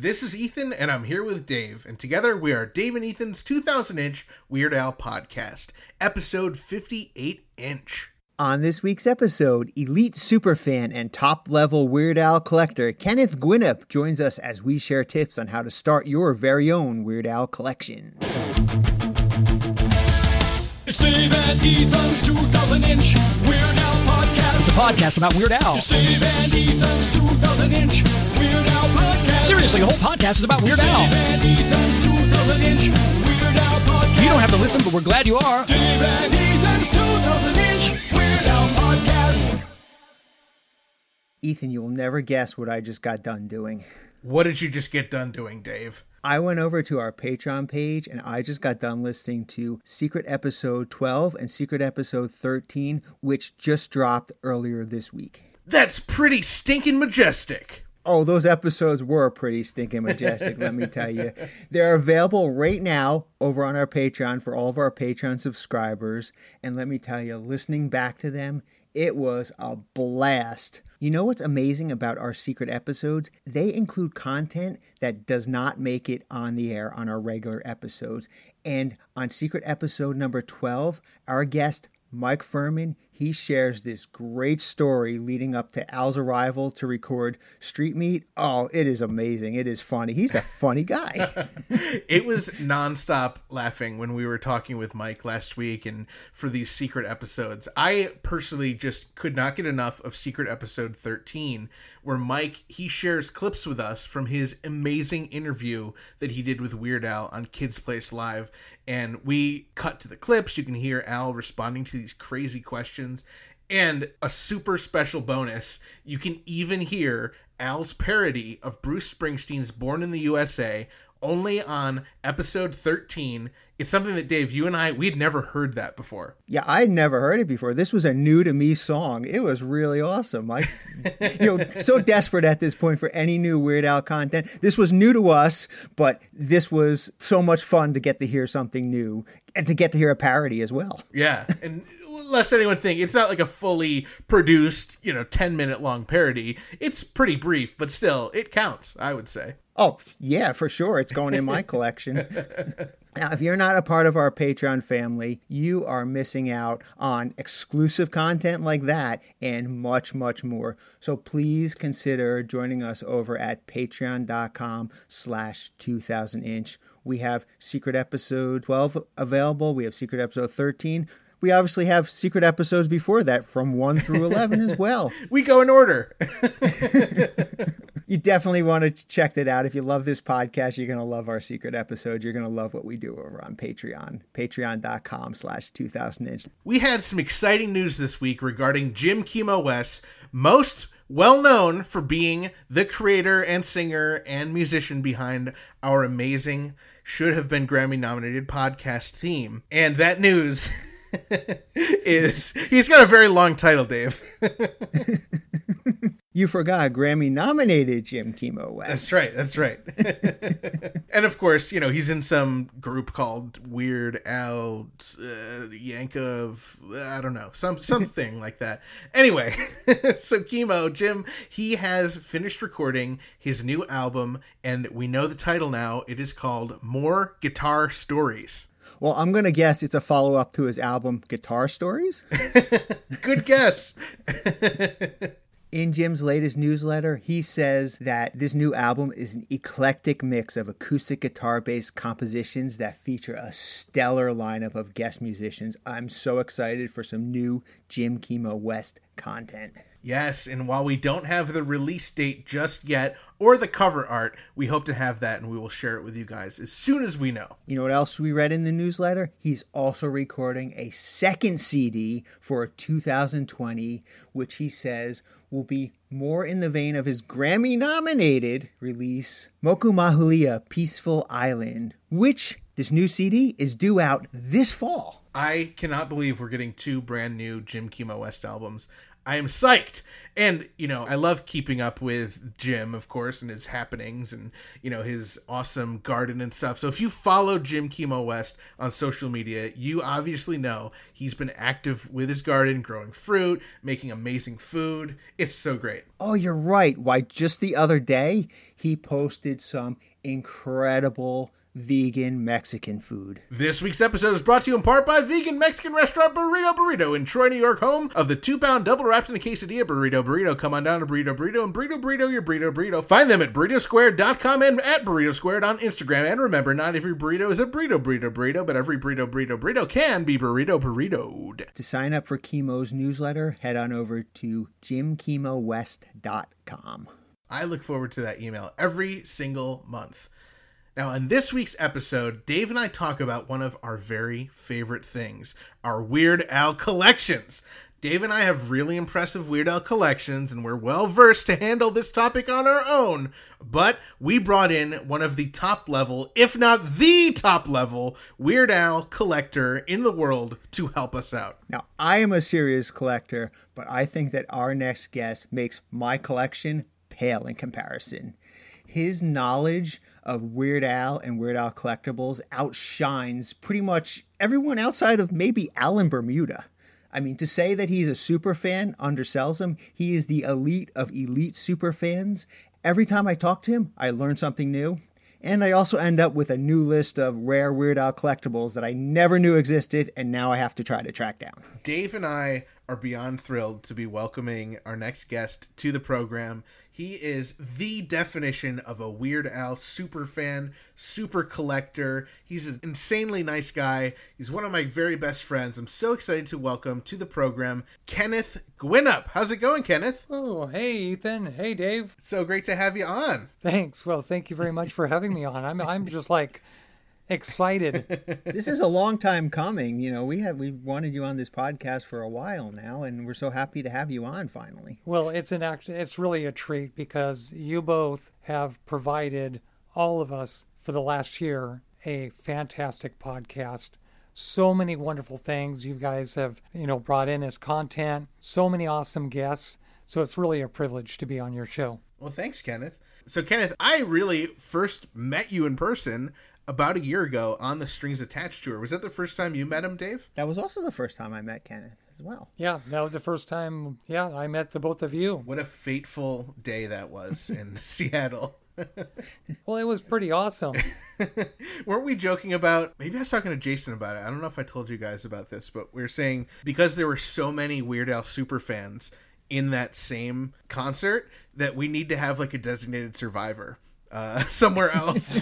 This is Ethan, and I'm here with Dave, and together we are Dave and Ethan's 2000 inch Weird Al podcast, episode 58 inch. On this week's episode, elite superfan and top level Weird Al collector Kenneth Gwinnett joins us as we share tips on how to start your very own Weird Al collection. It's Dave and Ethan's 2000 inch Weird Al podcast. It's a podcast about Weird Al. It's and Ethan's 2000 inch Weird Al podcast. Seriously, the whole podcast is about Weird Dave Al. and inch Weird Al podcast. You don't have to listen, but we're glad you are. Dave and Ethan's 2000 inch Weird Al podcast. Ethan, you will never guess what I just got done doing. What did you just get done doing, Dave? I went over to our Patreon page and I just got done listening to Secret Episode 12 and Secret Episode 13, which just dropped earlier this week. That's pretty stinking majestic. Oh, those episodes were pretty stinking majestic, let me tell you. They're available right now over on our Patreon for all of our Patreon subscribers. And let me tell you, listening back to them, it was a blast. You know what's amazing about our secret episodes? They include content that does not make it on the air on our regular episodes. And on secret episode number 12, our guest, Mike Furman, he shares this great story leading up to Al's arrival to record Street Meat. Oh, it is amazing. It is funny. He's a funny guy. it was nonstop laughing when we were talking with Mike last week and for these secret episodes. I personally just could not get enough of secret episode 13 where Mike he shares clips with us from his amazing interview that he did with Weird Al on Kids Place Live and we cut to the clips. You can hear Al responding to these crazy questions and a super special bonus, you can even hear Al's parody of Bruce Springsteen's Born in the USA only on episode 13. It's something that Dave, you and I, we'd never heard that before. Yeah, I'd never heard it before. This was a new to me song. It was really awesome. I, you know, so desperate at this point for any new Weird Al content. This was new to us, but this was so much fun to get to hear something new and to get to hear a parody as well. Yeah, and lest anyone think it's not like a fully produced, you know, 10 minute long parody. It's pretty brief, but still, it counts, I would say. Oh, yeah, for sure. It's going in my collection. Now, if you're not a part of our Patreon family, you are missing out on exclusive content like that and much, much more. So please consider joining us over at patreon.com slash 2000 inch. We have secret episode 12 available. We have secret episode 13. We obviously have secret episodes before that from 1 through 11 as well. We go in order. you definitely want to check that out. If you love this podcast, you're going to love our secret episodes. You're going to love what we do over on Patreon, patreon.com slash 2000 inch. we had some exciting news this week regarding Jim Kimo West, most well known for being the creator and singer and musician behind our amazing, should have been Grammy nominated podcast theme. And that news is he's got a very long title, Dave. You forgot Grammy nominated Jim Kimo West. That's right. That's right. and of course, you know, he's in some group called Weird Al uh, Yankov. I don't know, some something like that. Anyway, so Kimo Jim, he has finished recording his new album, and we know the title now. It is called More Guitar Stories. Well, I'm going to guess it's a follow up to his album Guitar Stories. Good guess. In Jim's latest newsletter, he says that this new album is an eclectic mix of acoustic guitar based compositions that feature a stellar lineup of guest musicians. I'm so excited for some new Jim Kimo West content. Yes, and while we don't have the release date just yet or the cover art, we hope to have that and we will share it with you guys as soon as we know. You know what else we read in the newsletter? He's also recording a second CD for 2020, which he says will be more in the vein of his Grammy nominated release, Moku Maluhia Peaceful Island, which this new CD is due out this fall. I cannot believe we're getting two brand new Jim Kimo West albums. I am psyched. And, you know, I love keeping up with Jim, of course, and his happenings and, you know, his awesome garden and stuff. So if you follow Jim Kimo West on social media, you obviously know he's been active with his garden, growing fruit, making amazing food. It's so great. Oh, you're right. Why, just the other day, he posted some incredible vegan Mexican food. This week's episode is brought to you in part by vegan Mexican restaurant Burrito Burrito in Troy, New York, home of the two pound double wrapped in a quesadilla burrito burrito. Come on down to Burrito Burrito and Burrito Burrito your Burrito Burrito. Find them at burritosquare.com and at Burrito Squared on Instagram. And remember, not every burrito is a burrito burrito burrito, but every burrito burrito burrito can be burrito burritoed. To sign up for Kimo's newsletter, head on over to jimkimowest.com. I look forward to that email every single month. Now, in this week's episode, Dave and I talk about one of our very favorite things our Weird Al collections. Dave and I have really impressive Weird Al collections, and we're well versed to handle this topic on our own. But we brought in one of the top level, if not the top level, Weird Al collector in the world to help us out. Now, I am a serious collector, but I think that our next guest makes my collection pale in comparison. His knowledge of Weird Al and Weird Al collectibles outshines pretty much everyone outside of maybe Al in Bermuda. I mean, to say that he's a super fan undersells him. He is the elite of elite super fans. Every time I talk to him, I learn something new. And I also end up with a new list of rare Weird Al collectibles that I never knew existed, and now I have to try to track down. Dave and I are beyond thrilled to be welcoming our next guest to the program. He is the definition of a Weird Al super fan, super collector. He's an insanely nice guy. He's one of my very best friends. I'm so excited to welcome to the program Kenneth Gwinnett. How's it going, Kenneth? Oh, hey Ethan. Hey Dave. So great to have you on. Thanks. Well, thank you very much for having me on. I'm I'm just like excited. this is a long time coming. You know, we have we wanted you on this podcast for a while now, and we're so happy to have you on finally. Well, it's an act. It's really a treat because you both have provided all of us for the last year a fantastic podcast. So many wonderful things you guys have, you know, brought in as content. So many awesome guests. So it's really a privilege to be on your show. Well, thanks, Kenneth. So, Kenneth, I really first met you in person about a year ago on the Strings Attached tour. Was that the first time you met him, Dave? That was also the first time I met Kenneth as well. Yeah, that was the first time. Yeah, I met the both of you. What a fateful day that was in Seattle. Well, it was pretty awesome. Weren't we joking about? Maybe I was talking to Jason about it. I don't know if I told you guys about this, but we were saying because there were so many Weird Al super fans in that same concert that we need to have like a designated survivor uh, somewhere else.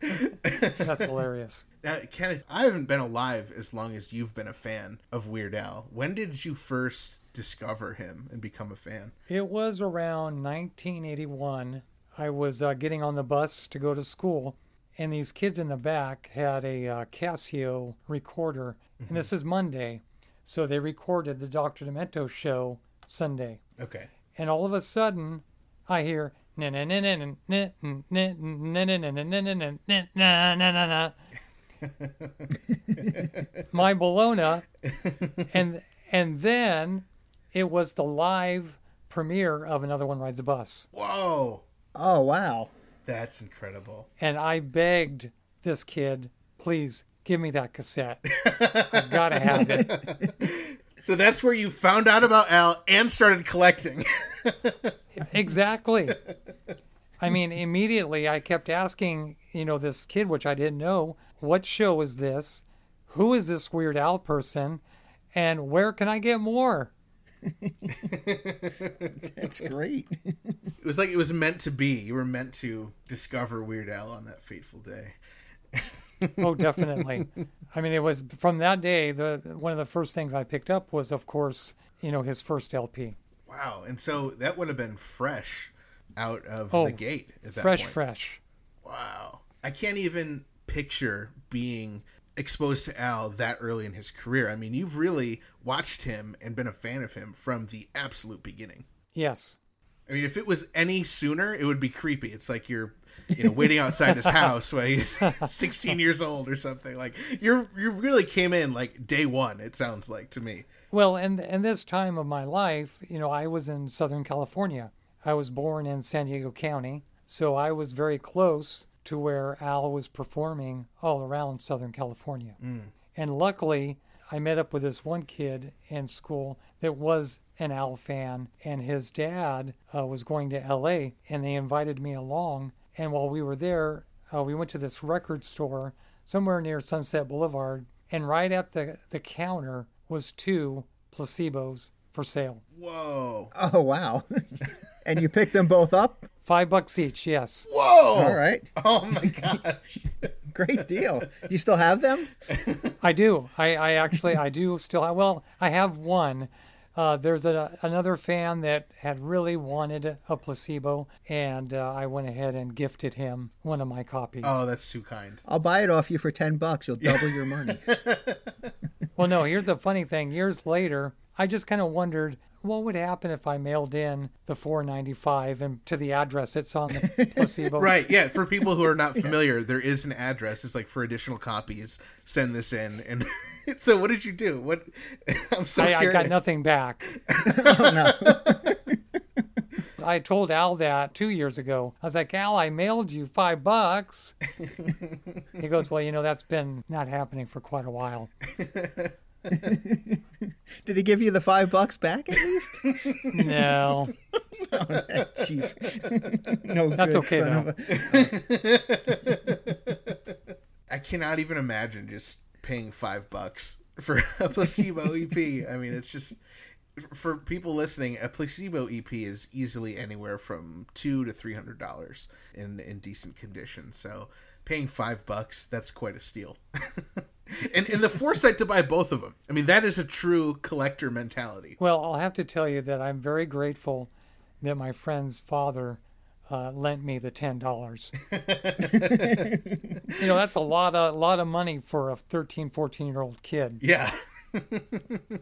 That's hilarious. Now, Kenneth, I haven't been alive as long as you've been a fan of Weird Al. When did you first discover him and become a fan? It was around 1981. I was uh, getting on the bus to go to school, and these kids in the back had a uh, Casio recorder. And this is Monday. So they recorded the Dr. Demento show Sunday. Okay. And all of a sudden, I hear my Bologna, and and then it was the live premiere of Another One Rides the Bus. Whoa! Oh wow, that's incredible. And I begged this kid, please give me that cassette. I've got to have it. So that's where you found out about Al and started collecting. Exactly. I mean, immediately I kept asking, you know, this kid, which I didn't know, what show is this? Who is this Weird Al person? And where can I get more? That's great. it was like it was meant to be. You were meant to discover Weird Al on that fateful day. Oh, definitely. I mean, it was from that day. The one of the first things I picked up was, of course, you know, his first LP. Wow. And so that would have been fresh out of Oh, the gate at that fresh, point. fresh. Wow. I can't even picture being exposed to Al that early in his career. I mean, you've really watched him and been a fan of him from the absolute beginning. Yes. I mean, if it was any sooner, it would be creepy. It's like you're you know waiting outside his house when he's 16 years old or something. Like you're you really came in like day one. It sounds like to me. Well, and and this time of my life, you know, I was in Southern California. I was born in San Diego County, so I was very close to where Al was performing all around Southern California. And luckily, I met up with this one kid in school that was an Al fan, and his dad uh, was going to LA, and they invited me along. And while we were there, uh, we went to this record store somewhere near Sunset Boulevard, and right at the, the counter was two placebos for sale. Whoa. Oh wow! and you picked them both up. Five bucks each, yes. Whoa. All right, Oh my gosh. great deal. Do you still have them? I do. I, I actually, I do still have, well, I have one. Uh, there's a, another fan that had really wanted a placebo, and uh, I went ahead and gifted him one of my copies. Oh, that's too kind. I'll buy it off you for ten bucks. You'll double your money. Well, no, here's the funny thing. Years later, I just kind of wondered what would happen if I mailed in the 495 and to the address that's on the placebo. Right. Yeah. For people who are not familiar, there is an address. It's like for additional copies. Send this in. And so, what did you do? What? I'm so I, I got nothing back. Oh, I told Al that two years ago. I was like, Al, I mailed you five bucks. he goes, Well, you know, that's been not happening for quite a while. Did he give you the five bucks back at least? No. Oh, Cheap. no, That's good okay, son though. a- I cannot even imagine just paying five bucks for a placebo EP. I mean, it's just for people listening, a placebo EP is easily anywhere from two to three hundred dollars in in decent condition. So paying five bucks, that's quite a steal. and and the foresight to buy both of them. I mean, that is a true collector mentality. Well, I'll have to tell you that I'm very grateful that my friend's father uh, lent me the ten dollars. you know, that's a lot of lot of money for a 13, 14 year old kid. Yeah.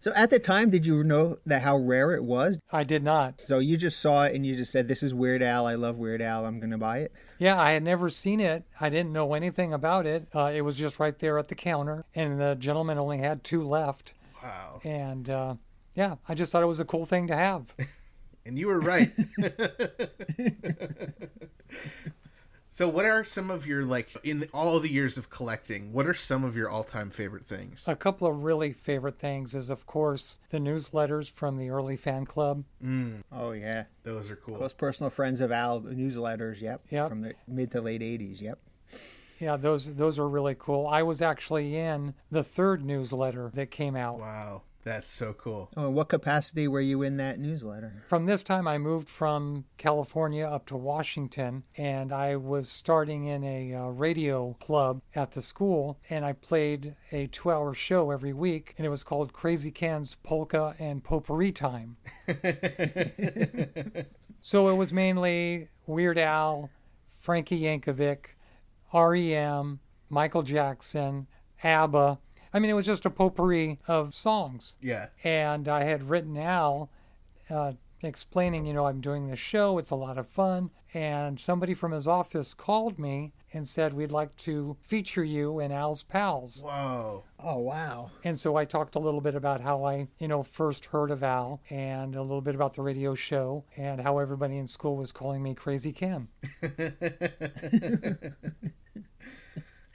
So at the time, did you know that how rare it was? I did not. So you just saw it and you just said, "This is Weird Al. I love Weird Al. I'm gonna buy it." Yeah, I had never seen it. I didn't know anything about it. Uh, it was just right there at the counter, and the gentleman only had two left. Wow. And uh, yeah, I just thought it was a cool thing to have. And you were right. so, what are some of your like in all the years of collecting? What are some of your all-time favorite things? a couple of really favorite things is, of course, the newsletters from the early fan club. Mm. Oh yeah, Those are cool. close personal friends of Al the newsletters. Yep. Yep. From the mid to late '80s. Yep. Yeah, those those are really cool. I was actually in the third newsletter that came out. Wow, that's so cool. Oh, what capacity were you in that newsletter? From this time, I moved from California up to Washington, and I was starting in a uh, radio club at the school, and I played a two-hour show every week, and it was called Crazy Ken's Polka and Potpourri Time. so it was mainly Weird Al, Frankie Yankovic, REM, Michael Jackson, ABBA. I mean, it was just a potpourri of songs Yeah. and I had written Al uh, explaining, you know, I'm doing this show, it's a lot of fun. And somebody from his office called me and said, We'd like to feature you in Al's Pals. Whoa. Oh wow. And so I talked a little bit about how I, you know, first heard of Al and a little bit about the radio show and how everybody in school was calling me Crazy Ken.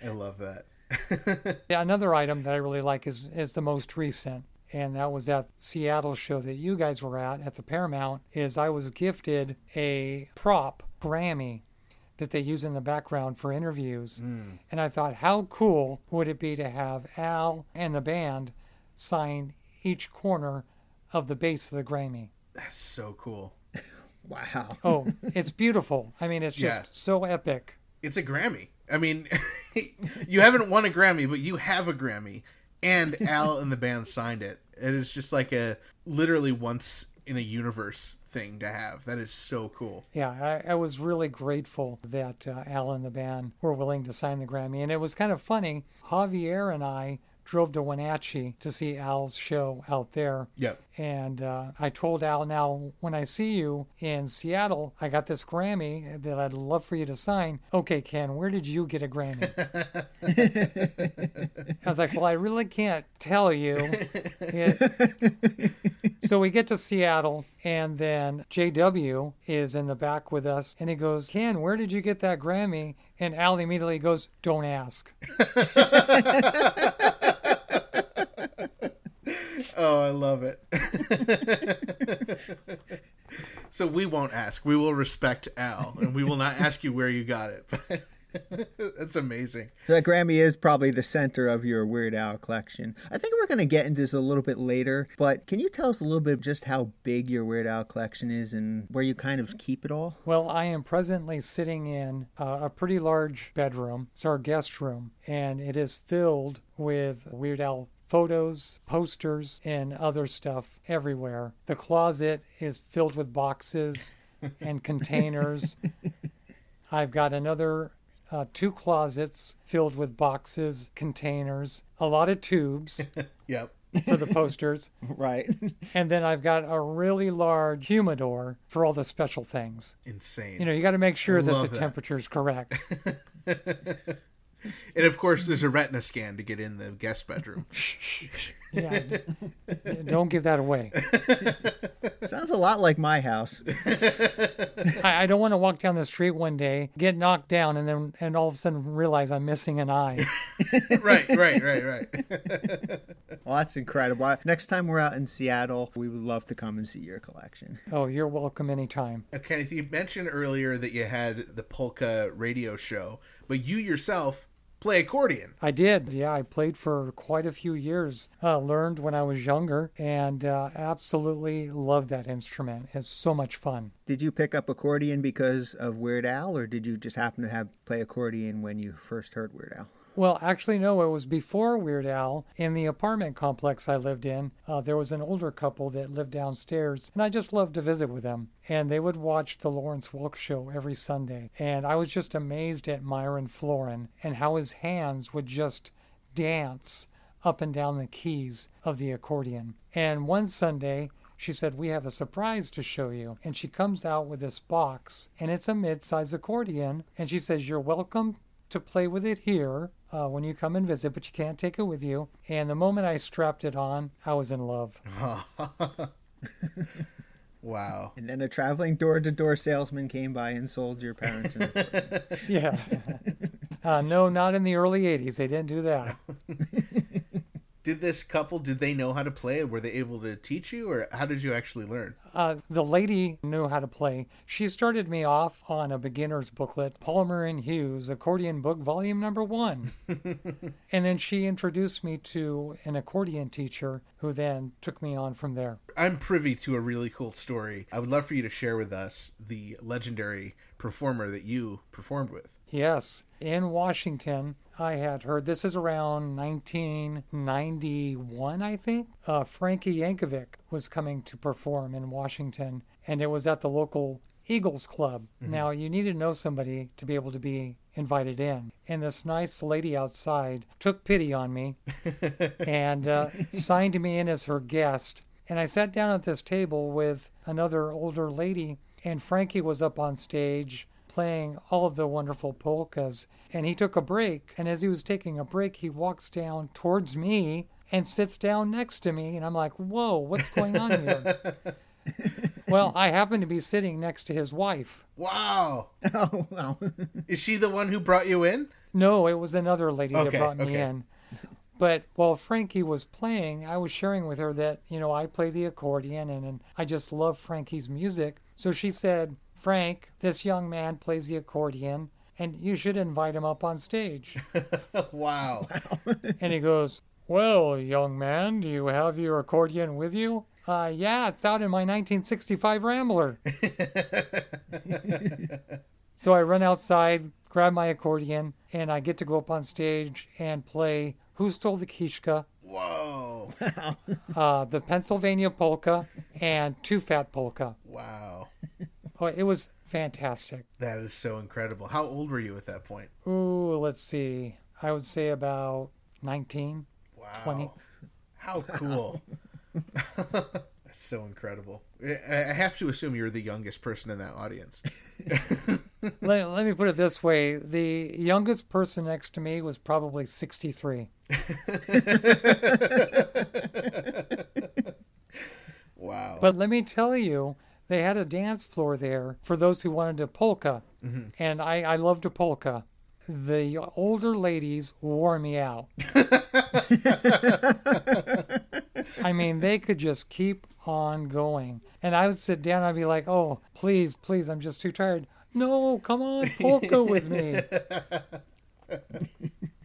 I love that. Yeah, another item that I really like is is the most recent, and that was at Seattle show that you guys were at at the Paramount. Is I was gifted a prop Grammy that they use in the background for interviews, hmm. and I thought, how cool would it be to have Al and the band sign each corner of the base of the Grammy? That's so cool. Wow. Oh, it's beautiful. I mean, it's just Yeah. so epic. It's a Grammy. I mean, you haven't won a Grammy, but you have a Grammy, and Al and the band signed it. It is just like a literally once in a universe thing to have. That is so cool. Yeah, I, I was really grateful that uh, Al and the band were willing to sign the Grammy. And it was kind of funny. Javier and I drove to Wenatchee to see Al's show out there. Yep. And uh, I told Al, now when I see you in Seattle, I got this Grammy that I'd love for you to sign. Okay, Ken, where did you get a Grammy? I was like, well, I really can't tell you. It- so we get to Seattle, and then JW is in the back with us, and he goes, Ken, where did you get that Grammy? And Al immediately goes, Don't ask. Oh, I love it. so we won't ask. We will respect Al, and we will not ask you where you got it. That's amazing. So that Grammy is probably the center of your Weird Al collection. I think we're going to get into this a little bit later, but can you tell us a little bit of just how big your Weird Al collection is and where you kind of keep it all? Well, I am presently sitting in uh, a pretty large bedroom. It's our guest room, and it is filled with Weird Al photos, posters, and other stuff everywhere. The closet is filled with boxes and containers. I've got another uh, two closets filled with boxes, containers, a lot of tubes Yep. for the posters. Right. And then I've got a really large humidor for all the special things. Insane. You know, you got to make sure that the that. temperature is correct. And of course, there's a retina scan to get in the guest bedroom. Yeah, don't give that away. Sounds a lot like my house. I, I don't want to walk down the street one day, get knocked down, and then and all of a sudden realize I'm missing an eye. right, right, right, right. Well, that's incredible. Next time we're out in Seattle, we would love to come and see your collection. Oh, you're welcome anytime. Kenneth, you mentioned earlier that you had the polka radio show, but you yourself play accordion. I did. Yeah, I played for quite a few years. Uh, learned when I was younger, and uh, absolutely love that instrument. It's so much fun. Did you pick up accordion because of Weird Al, or did you just happen to have play accordion when you first heard Weird Al? Well, actually, no, it was before Weird Al. In the apartment complex I lived in, uh, there was an older couple that lived downstairs, and I just loved to visit with them. And they would watch the Lawrence Welk show every Sunday. And I was just amazed at Myron Floren and how his hands would just dance up and down the keys of the accordion. And one Sunday, she said, We have a surprise to show you. And she comes out with this box, and it's a mid size accordion. And she says, You're welcome to play with it here uh, when you come and visit, but you can't take it with you. And the moment I strapped it on, I was in love. Wow. And then a traveling door to door salesman came by and sold your parents. Yeah. uh, no, not in the early 80s. They didn't do that. Did this couple did they know how to play? Were they able to teach you or how did you actually learn? Uh, the lady knew how to play. She started me off on a beginner's booklet, Palmer and Hughes, accordion book, volume number one. and then she introduced me to an accordion teacher who then took me on from there. I'm privy to a really cool story. I would love for you to share with us the legendary performer that you performed with. Yes, in Washington, I had heard this is around 1991, I think. Uh, Frankie Yankovic was coming to perform in Washington, and it was at the local Eagles Club. Now, you need to know somebody to be able to be invited in. And this nice lady outside took pity on me and uh, signed me in as her guest. And I sat down at this table with another older lady, and Frankie was up on stage playing all of the wonderful polkas. And he took a break. And as he was taking a break, he walks down towards me and sits down next to me. And I'm like, whoa, what's going on here? well, I happen to be sitting next to his wife. Wow. oh, wow. Is she the one who brought you in? No, it was another lady that Okay, brought me okay. in. But while Frankie was playing, I was sharing with her that, you know, I play the accordion and, and I just love Frankie's music. So she said, Frank, this young man plays the accordion and you should invite him up on stage. Wow. and he goes, Well, young man, do you have your accordion with you? Uh, yeah, it's out in my 1965 Rambler. so I run outside, grab my accordion, and I get to go up on stage and play Who Stole the Kishka, Whoa. uh, the Pennsylvania Polka, and Too Fat Polka. Wow. Oh, it was fantastic. That is so incredible. How old were you at that point? Ooh, let's see. I would say about 19. Wow. 20. How cool. That's so incredible. I I have to assume you're the youngest person in that audience. let, let me put it this way the youngest person next to me was probably 63. Wow. But let me tell you, they had a dance floor there for those who wanted a polka. Mm-hmm. And I, I loved a polka. The older ladies wore me out. I mean, they could just keep on going. And I would sit down and I'd be like, oh, please, please, I'm just too tired. No, come on, polka with me.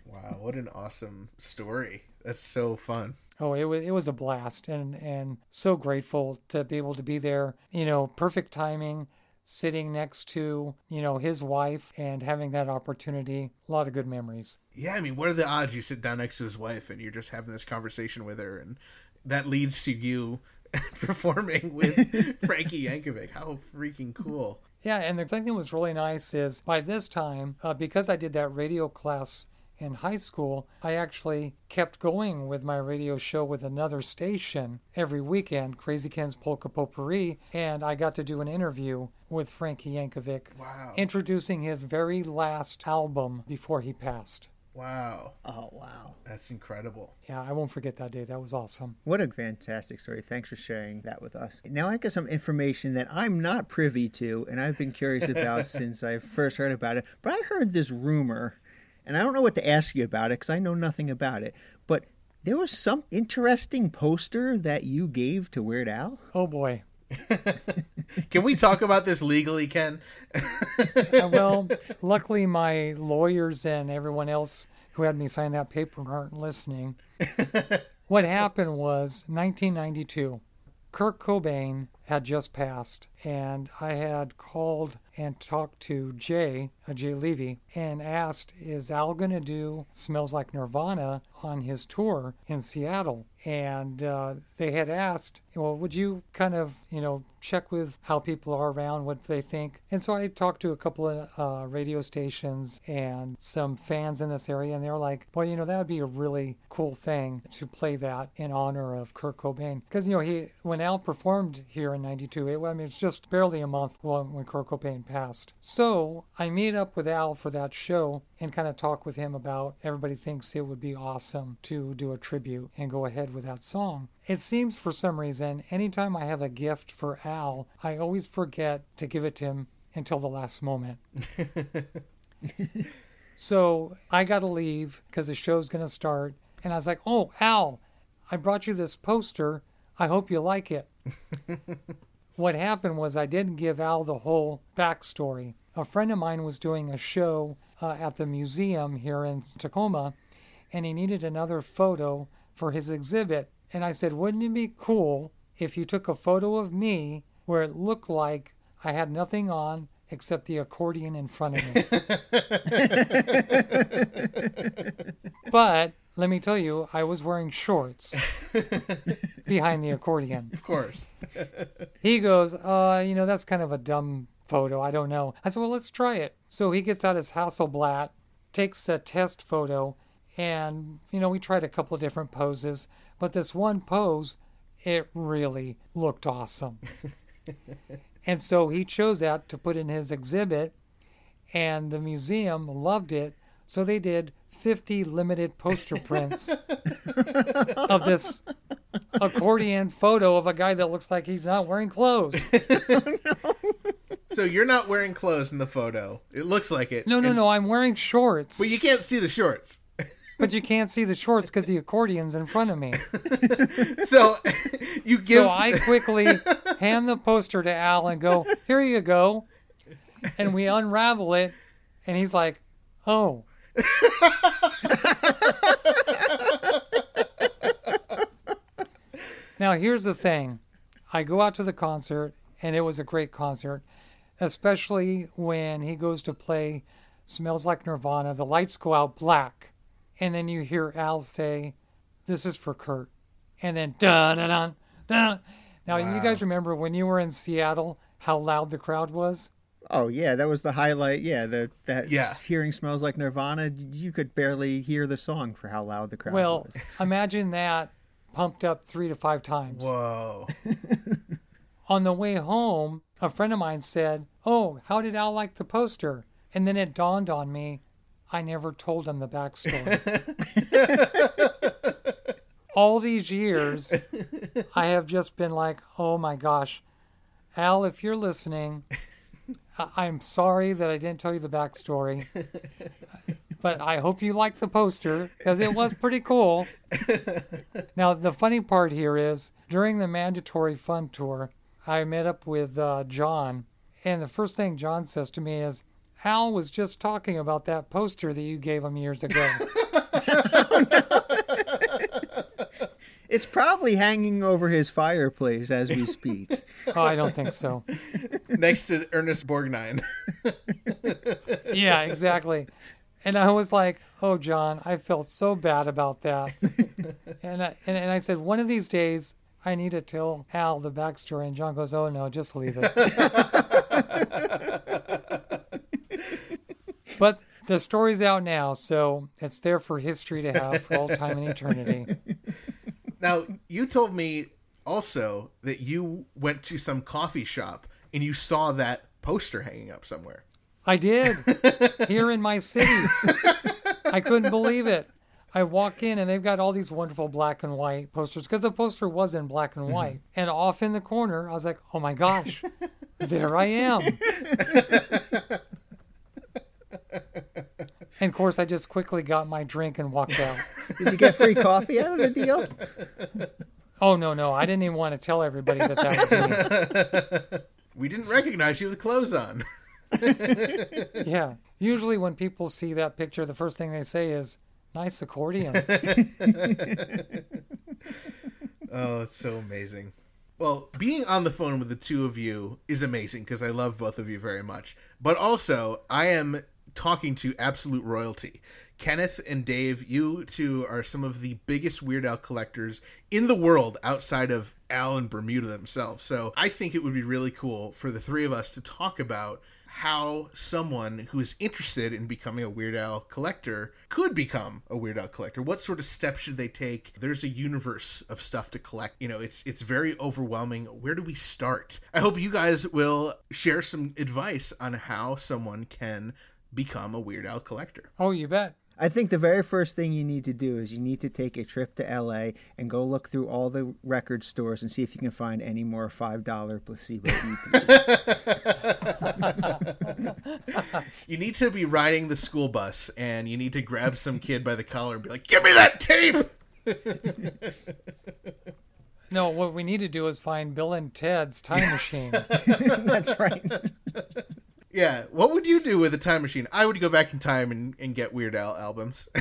wow, what an awesome story. That's so fun. Oh, it was it was a blast, and and so grateful to be able to be there. You know, perfect timing, sitting next to you know his wife and having that opportunity. A lot of good memories. Yeah, I mean, what are the odds you sit down next to his wife and you're just having this conversation with her, and that leads to you performing with Frankie Yankovic? How freaking cool! Yeah, and the thing that was really nice is by this time, uh, because I did that radio class in high school, I actually kept going with my radio show with another station every weekend, Crazy Ken's Polka Potpourri, and I got to do an interview with Frankie Yankovic, Wow. introducing his very last album before he passed. Wow, Oh, wow. that's incredible. Yeah, I won't forget that day. That was awesome. What a fantastic story. Thanks for sharing that with us. Now I got some information that I'm not privy to and I've been curious about since I first heard about it. But I heard this rumor, and I don't know what to ask you about it because I know nothing about it. But there was some interesting poster that you gave to Weird Al. Oh boy. Can we talk about this legally, Ken? Uh, well, luckily my lawyers and everyone else who had me sign that paper aren't listening. what happened was 1992. Kurt Cobain had just passed, and I had called and talked to Jay, uh, Jay Levey, and asked, "Is Al going to do Smells Like Nirvana on his tour in Seattle?" And uh, they had asked, "Well, would you kind of, you know, check with how people are around, what they think?" And so I talked to a couple of uh, radio stations and some fans in this area, and they were like, "Well, you know, that would be a really cool thing to play that in honor of Kurt Cobain, because you know he when Al performed here in '92, it, I mean, it's just barely a month when, when Kurt Cobain passed. So I meet up with Al for that show and kind of talk with him about everybody thinks it would be awesome to do a tribute and go ahead with that song. It seems for some reason, anytime I have a gift for Al, I always forget to give it to him until the last moment. so I got to leave because the show's going to start. And I was like, oh, Al, I brought you this poster. I hope you like it. what happened was I didn't give Al the whole backstory. A friend of mine was doing a show uh, at the museum here in Tacoma, and he needed another photo for his exhibit. And I said, Wouldn't it be cool if you took a photo of me where it looked like I had nothing on except the accordion in front of me? but let me tell you, I was wearing shorts behind the accordion. Of course. He goes, uh, you know, that's kind of a dumb photo. I don't know. I said, well, let's try it. So he gets out his Hasselblad, takes a test photo, and, you know, we tried a couple of different poses, but this one pose, it really looked awesome. and so he chose that to put in his exhibit, and the museum loved it. So they did 50 limited poster prints of this accordion photo of a guy that looks like he's not wearing clothes. So you're not wearing clothes in the photo. It looks like it. No, no, And- no, I'm wearing shorts. But you can't see the shorts. But you can't see the shorts because the accordion's in front of me. So you give. So I quickly hand the poster to Al and go, "Here you go," and we unravel it, and he's like, "Oh." now here's the thing, I go out to the concert, and it was a great concert, especially when he goes to play "Smells Like Nirvana." The lights go out black, and then you hear Al say, "This is for Kurt," and then da da da da. Now you guys remember when you were in Seattle how loud the crowd was? Oh yeah, that was the highlight. Yeah, the that Yeah. hearing smells like Nirvana. You could barely hear the song for how loud the crowd Well, was. Well, imagine that pumped up three to five times. Whoa. On the way home, a friend of mine said, Oh, how did Al like the poster? And then it dawned on me, I never told him the backstory. All these years, I have just been like, Oh my gosh, Al, if you're listening, I- I'm sorry that I didn't tell you the backstory. But I hope you like the poster because it was pretty cool. Now, the funny part here is during the mandatory fun tour, I met up with uh, John, and the first thing John says to me is, Al was just talking about that poster that you gave him years ago. It's probably hanging over his fireplace as we speak. oh, I don't think so. Next to Ernest Borgnine. Yeah, exactly. And I was like, "Oh, John, I felt so bad about that." and, I, and and I said, "One of these days, I need to tell Al the backstory." And John goes, "Oh no, just leave it." But the story's out now, so it's there for history to have for all time and eternity. Now, you told me also that you went to some coffee shop and you saw that poster hanging up somewhere. I did here in my city. I couldn't believe it. I walk in and they've got all these wonderful black and white posters because the poster was in black and mm-hmm. white. And off in the corner, I was like, oh my gosh, there I am. and of course, I just quickly got my drink and walked out. Did you get free coffee out of the deal? Oh, no, no. I didn't even want to tell everybody that that was me. We didn't recognize you with clothes on. Yeah. Usually, when people see that picture, the first thing they say is, nice accordion. Oh, it's so amazing. Well, being on the phone with the two of you is amazing because I love both of you very much. But also, I am talking to absolute royalty. Kenneth and Dave, you two are some of the biggest Weird Al collectors in the world outside of Al and Bermuda themselves. So I think it would be really cool for the three of us to talk about how someone who is interested in becoming a Weird Al collector could become a Weird Al collector. What sort of steps should they take? There's a universe of stuff to collect. You know, it's it's very overwhelming. Where do we start? I hope you guys will share some advice on how someone can become a Weird Al collector. oh, you bet. I think the very first thing you need to do is you need to take a trip to LA and go look through all the record stores and see if you can find any more $5 placebo EPs. You need to be riding the school bus and you need to grab some kid by the collar and be like, "Give me that tape." No, what we need to do is find Bill and Ted's time machine. That's right. Yeah, what would you do with a time machine? I would go back in time and, and get Weird Al albums.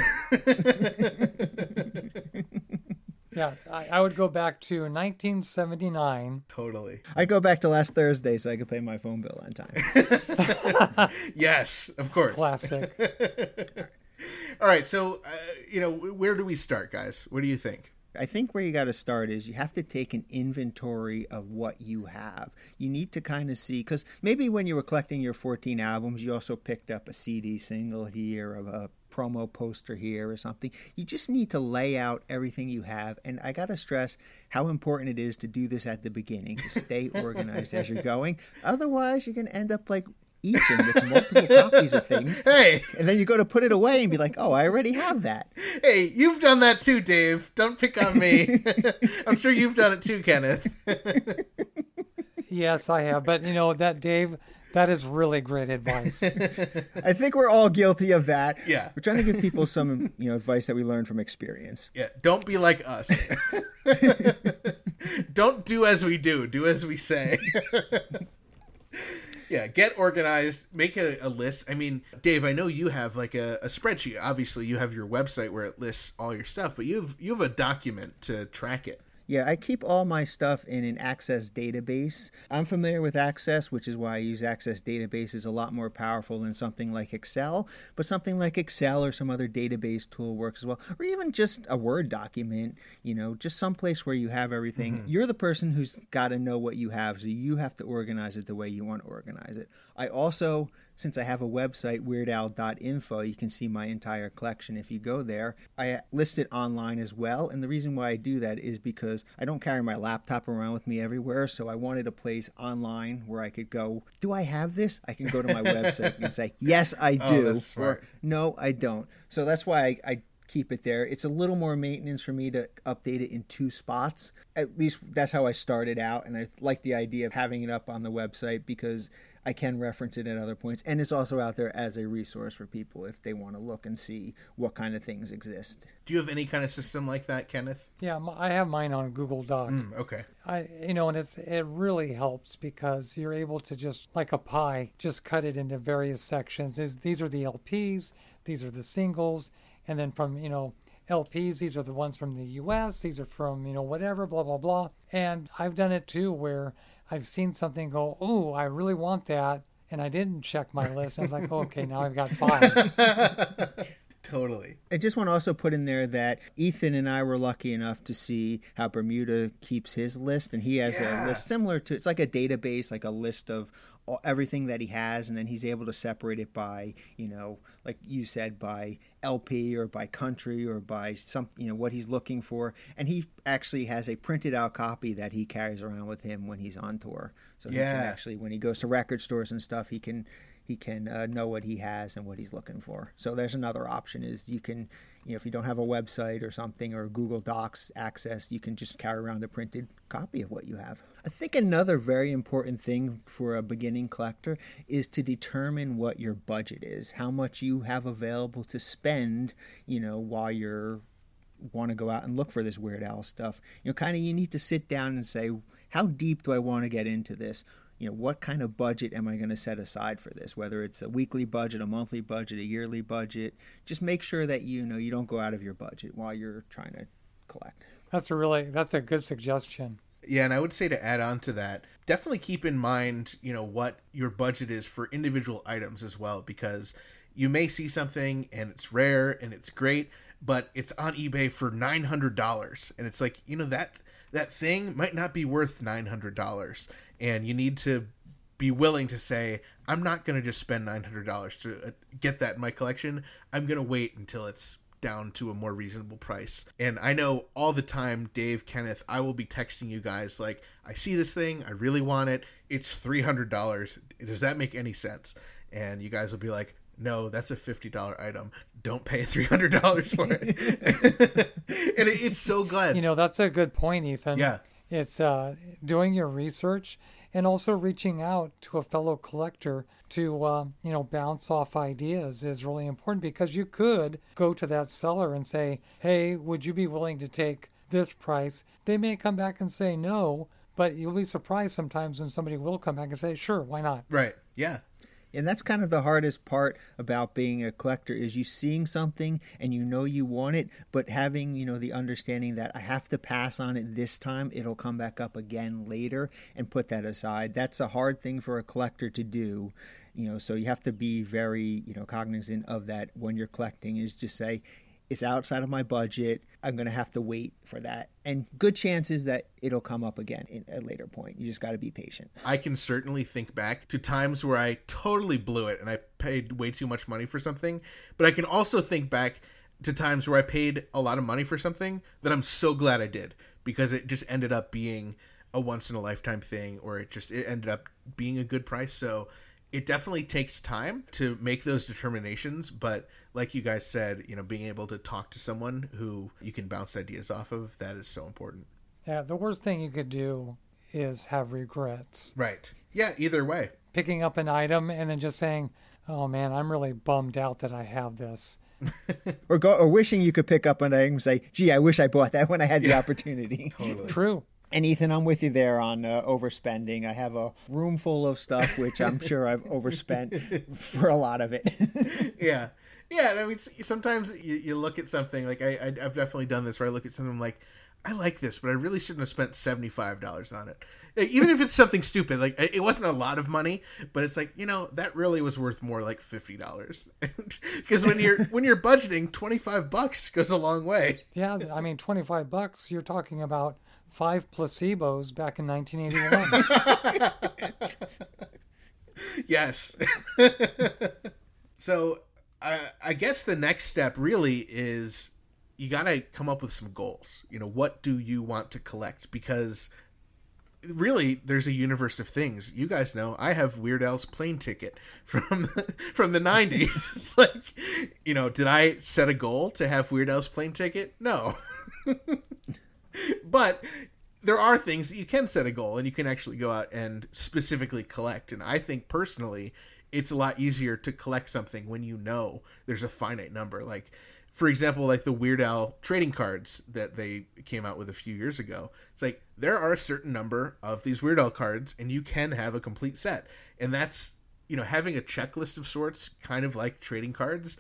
Yeah, I, I would go back to 1979. totally. I go back to last Thursday so I could pay my phone bill on time. Yes, of course. Classic. All right, so uh, you know, where do we start, guys? What do you think? I think where you got to start is you have to take an inventory of what you have. You need to kind of see, because maybe when you were collecting your 14 albums, you also picked up a CD single here, a promo poster here, or something. You just need to lay out everything you have. And I got to stress how important it is to do this at the beginning, to stay organized as you're going. Otherwise, you're going to end up like Ethan with multiple copies of things. Hey, And then you go to put it away and be like, oh, I already have that. hey, you've done that too, Dave. Don't pick on me. I'm sure you've done it too, Kenneth. Yes, I have. But you know that Dave, that is really great advice. I think we're all guilty of that. Yeah. We're trying to give people some, you know, advice that we learned from experience. Yeah, don't be like us. don't do as we do, do as we say. Yeah, get organized, make a, a list. I mean, Dave, I know you have like a, a spreadsheet. Obviously, you have your website where it lists all your stuff, but you have you have a document to track it. Yeah, I keep all my stuff in an Access database. I'm familiar with Access, which is why I use Access database is a lot more powerful than something like Excel. But something like Excel or some other database tool works as well, or even just a Word document. You know, just someplace where you have everything. Mm-hmm. You're the person who's got to know what you have, so you have to organize it the way you want to organize it. I also since I have a website, weirdal.info, you can see my entire collection if you go there. I list it online as well. And the reason why I do that is because I don't carry my laptop around with me everywhere. So I wanted a place online where I could go, Do I have this? I can go to my website and say, Yes, I Oh, do. that's or. No, I don't. So that's why I, I keep it there. It's a little more maintenance for me to update it in two spots. At least that's how I started out. And I like the idea of having it up on the website because I can reference it at other points. And it's also out there as a resource for people if they want to look and see what kind of things exist. Do you have any kind of system like that, Kenneth? Yeah, I have mine on Google Doc. Mm, okay. I you know, and it's it really helps because you're able to just like a pie, just cut it into various sections. Is these are the LPs, these are the singles, and then from you know LPs, these are the ones from the U.S. These are from you know whatever, blah blah blah. And I've done it too, where I've seen something go, oh, I really want that, and I didn't check my list. I was like, okay, now I've got five. Totally. I just want to also put in there that Ethan and I were lucky enough to see how Bermuda keeps his list, and he has Yeah. a list similar to it's like a database, like a list of all, everything that he has, and then he's able to separate it by, you know, like you said, by LP or by country or by some, you know, what he's looking for, and he actually has a printed out copy that he carries around with him when he's on tour, so he Yeah. can actually when he goes to record stores and stuff, he can he can uh, know what he has and what he's looking for. So there's another option is you can, you know, if you don't have a website or something or Google Docs access, you can just carry around a printed copy of what you have. I think another very important thing for a beginning collector is to determine what your budget is, how much you have available to spend, you know, while you're want to go out and look for this Weird Al stuff. You know, kind of you need to sit down and say, how deep do I want to get into this? You know, what kind of budget am I going to set aside for this? Whether it's a weekly budget, a monthly budget, a yearly budget, just make sure that you know you don't go out of your budget while you're trying to collect. That's a really that's a good suggestion. Yeah, and I would say to add on to that, definitely keep in mind, you know, what your budget is for individual items as well, because you may see something and it's rare and it's great, but it's on eBay for nine hundred dollars, and it's like, you know, that that thing might not be worth nine hundred dollars, and you need to be willing to say, I'm not going to just spend nine hundred dollars to uh, get that in my collection. I'm going to wait until it's down to a more reasonable price. And I know all the time, Dave, Kenneth, I will be texting you guys like, I see this thing, I really want it. It's three hundred dollars. Does that make any sense? And you guys will be like, No, that's a fifty dollar item. Don't pay three hundred dollars for it. and it, it's so good. You know, that's a good point, Ethan. Yeah. It's uh, doing your research and also reaching out to a fellow collector to, uh, you know, bounce off ideas is really important because you could go to that seller and say, hey, would you be willing to take this price? They may come back and say no, but you'll be surprised sometimes when somebody will come back and say, sure, why not? right. Yeah. And that's kind of the hardest part about being a collector is you seeing something and you know you want it, but having, you know, the understanding that I have to pass on it this time, it'll come back up again later and put that aside. That's a hard thing for a collector to do. You know, so you have to be very, you know, cognizant of that when you're collecting is just say, it's outside of my budget. I'm going to have to wait for that. And good chances that it'll come up again at a later point. You just got to be patient. I can certainly think back to times where I totally blew it and I paid way too much money for something. But I can also think back to times where I paid a lot of money for something that I'm so glad I did because it just ended up being a once in a lifetime thing or it just it ended up being a good price. So it definitely takes time to make those determinations, but like you guys said, you know, being able to talk to someone who you can bounce ideas off of, that is so important. Yeah, the worst thing you could do is have regrets. Right. Yeah, either way. Picking up an item and then just saying, oh man, I'm really bummed out that I have this. Or go or wishing you could pick up an item and say, "Gee, I wish I bought that when I had the opportunity." Totally. True. And Ethan, I'm with you there on uh, overspending. I have a room full of stuff which I'm sure I've overspent for a lot of it. yeah yeah and i mean sometimes you, you look at something like I, I i've definitely done this where i look at something like i like this but i really shouldn't have spent $75 on it even if it's something stupid like it it wasn't a lot of money but it's like you know that really was worth more like $50 because when you're when you're budgeting 25 bucks goes a long way Yeah, I mean, 25 bucks, you're talking about five placebos back in 1981. yes. so I, I guess the next step really is you got to come up with some goals. You know, what do you want to collect? Because really, there's a universe of things. You guys know I have Weird Al's plane ticket from from the '90s. it's like, you know, did I set a goal to have Weird Al's plane ticket? No. but there are things that you can set a goal and you can actually go out and specifically collect. And I think personally, it's a lot easier to collect something when you know there's a finite number. Like, for example, like the Weird Al trading cards that they came out with a few years ago. It's like there are a certain number of these Weird Al cards, and you can have a complete set. And that's, you know, having a checklist of sorts, kind of like trading cards,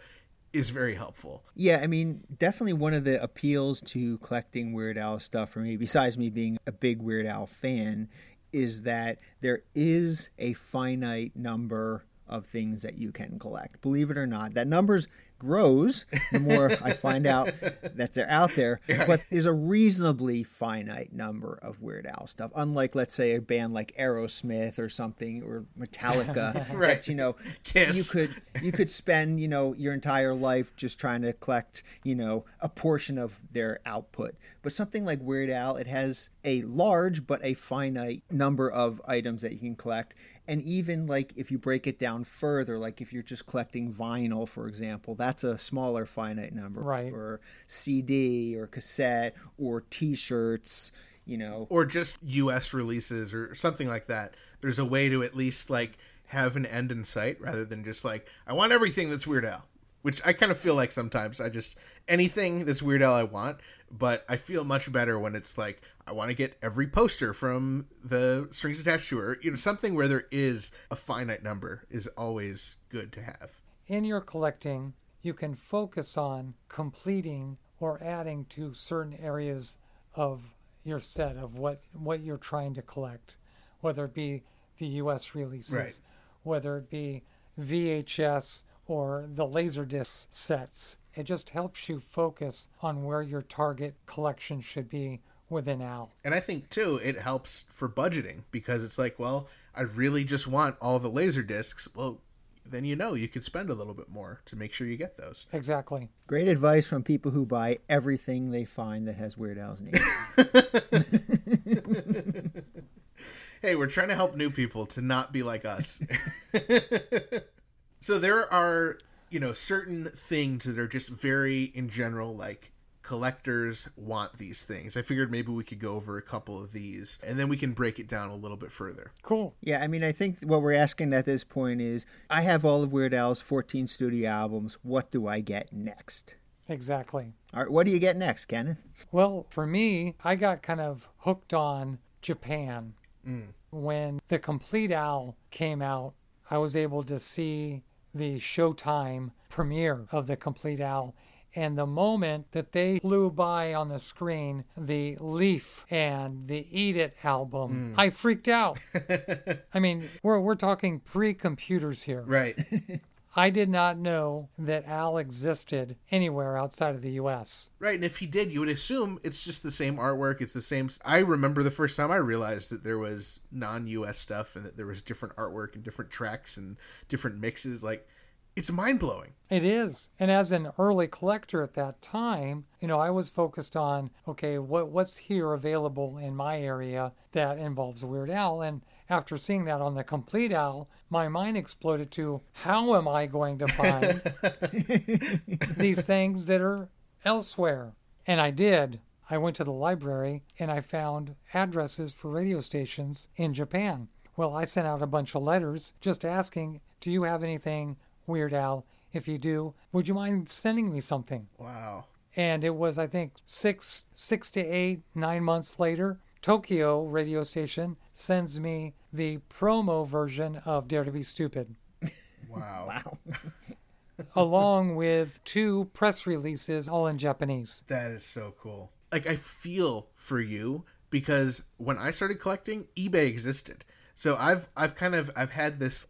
is very helpful. Yeah, I mean, definitely one of the appeals to collecting Weird Al stuff for me, besides me being a big Weird Al fan, is that there is a finite number of things that you can collect. Believe it or not, that numbers grows the more I find out that they're out there. But there's a reasonably finite number of Weird Al stuff. Unlike, let's say, a band like Aerosmith or something, or Metallica, Right. that you know, Kiss. you could you could spend you know your entire life just trying to collect you know a portion of their output. But something like Weird Al, it has a large but a finite number of items that you can collect. And even like if you break it down further, like if you're just collecting vinyl, for example, that's a smaller finite number. Right. Or CD or cassette or T-shirts. You know, or just US releases or something like that. There's a way to at least like have an end in sight rather than just like I want everything that's Weird Al, which I kind of feel like sometimes I just anything that's Weird Al I want, but I feel much better when it's like I want to get every poster from the Strings Attached tour. You know, something where there is a finite number is always good to have. in your collecting, you can focus on completing or adding to certain areas of your set of what what you're trying to collect, whether it be the U.S. releases, Right. whether it be VHS or the Laserdisc sets. It just helps you focus on where your target collection should be within Al. And I think too, it helps for budgeting because it's like, well, I really just want all the laser discs. Well, then you know you could spend a little bit more to make sure you get those. Exactly. great advice from people who buy everything they find that has Weird Al's name. Hey, we're trying to help new people to not be like us. so there are, you know, certain things that are just very in general like collectors want these things. I figured maybe we could go over a couple of these and then we can break it down a little bit further. Cool. Yeah, I mean, I think what we're asking at this point is I have all of Weird Al's 14 studio albums. What do I get next? Exactly. All right, what do you get next, Kenneth? Well, for me, I got kind of hooked on Japan. Mm. When the Complete Al came out, I was able to see the Showtime premiere of the Complete Al. And the moment that they flew by on the screen the Leaf and the Eat It album, mm. I freaked out. I mean, we're, we're talking pre computers here. Right. I did not know that Al existed anywhere outside of the US. right, and if he did, you would assume it's just the same artwork, it's the same I remember the first time I realized that there was non-US stuff and that there was different artwork and different tracks and different mixes like it's mind-blowing. It is. And as an early collector at that time, you know, I was focused on, okay, what what's here available in my area that involves Weird Al and after seeing that on the complete Al, my mind exploded to how am I going to find these things that are elsewhere? And I did. I went to the library and I found addresses for radio stations in Japan. Well, I sent out a bunch of letters just asking, do you have anything Weird Al? If you do, would you mind sending me something? Wow. And it was, I think, six, six to eight, nine months later. Tokyo radio station sends me the promo version of Dare to Be Stupid, Wow. Wow. along with two press releases, all in Japanese. That is so cool. Like I feel for you because when I started collecting, eBay existed. So I've I've kind of I've had this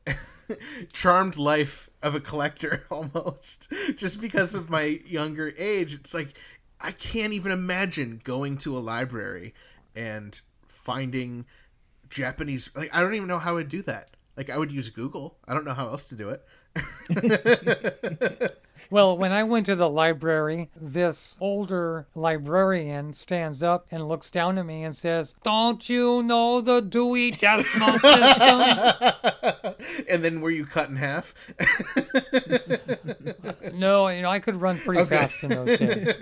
charmed life of a collector almost just because of my younger age. It's like I can't even imagine going to a library and finding Japanese like I don't even know how I'd do that. Like I would use Google. I don't know how else to do it. Well, when I went to the library, this older librarian stands up and looks down at me and says, Don't you know the Dewey Decimal System? and then were you cut in half? no, you know, I could run pretty Okay. fast in those days.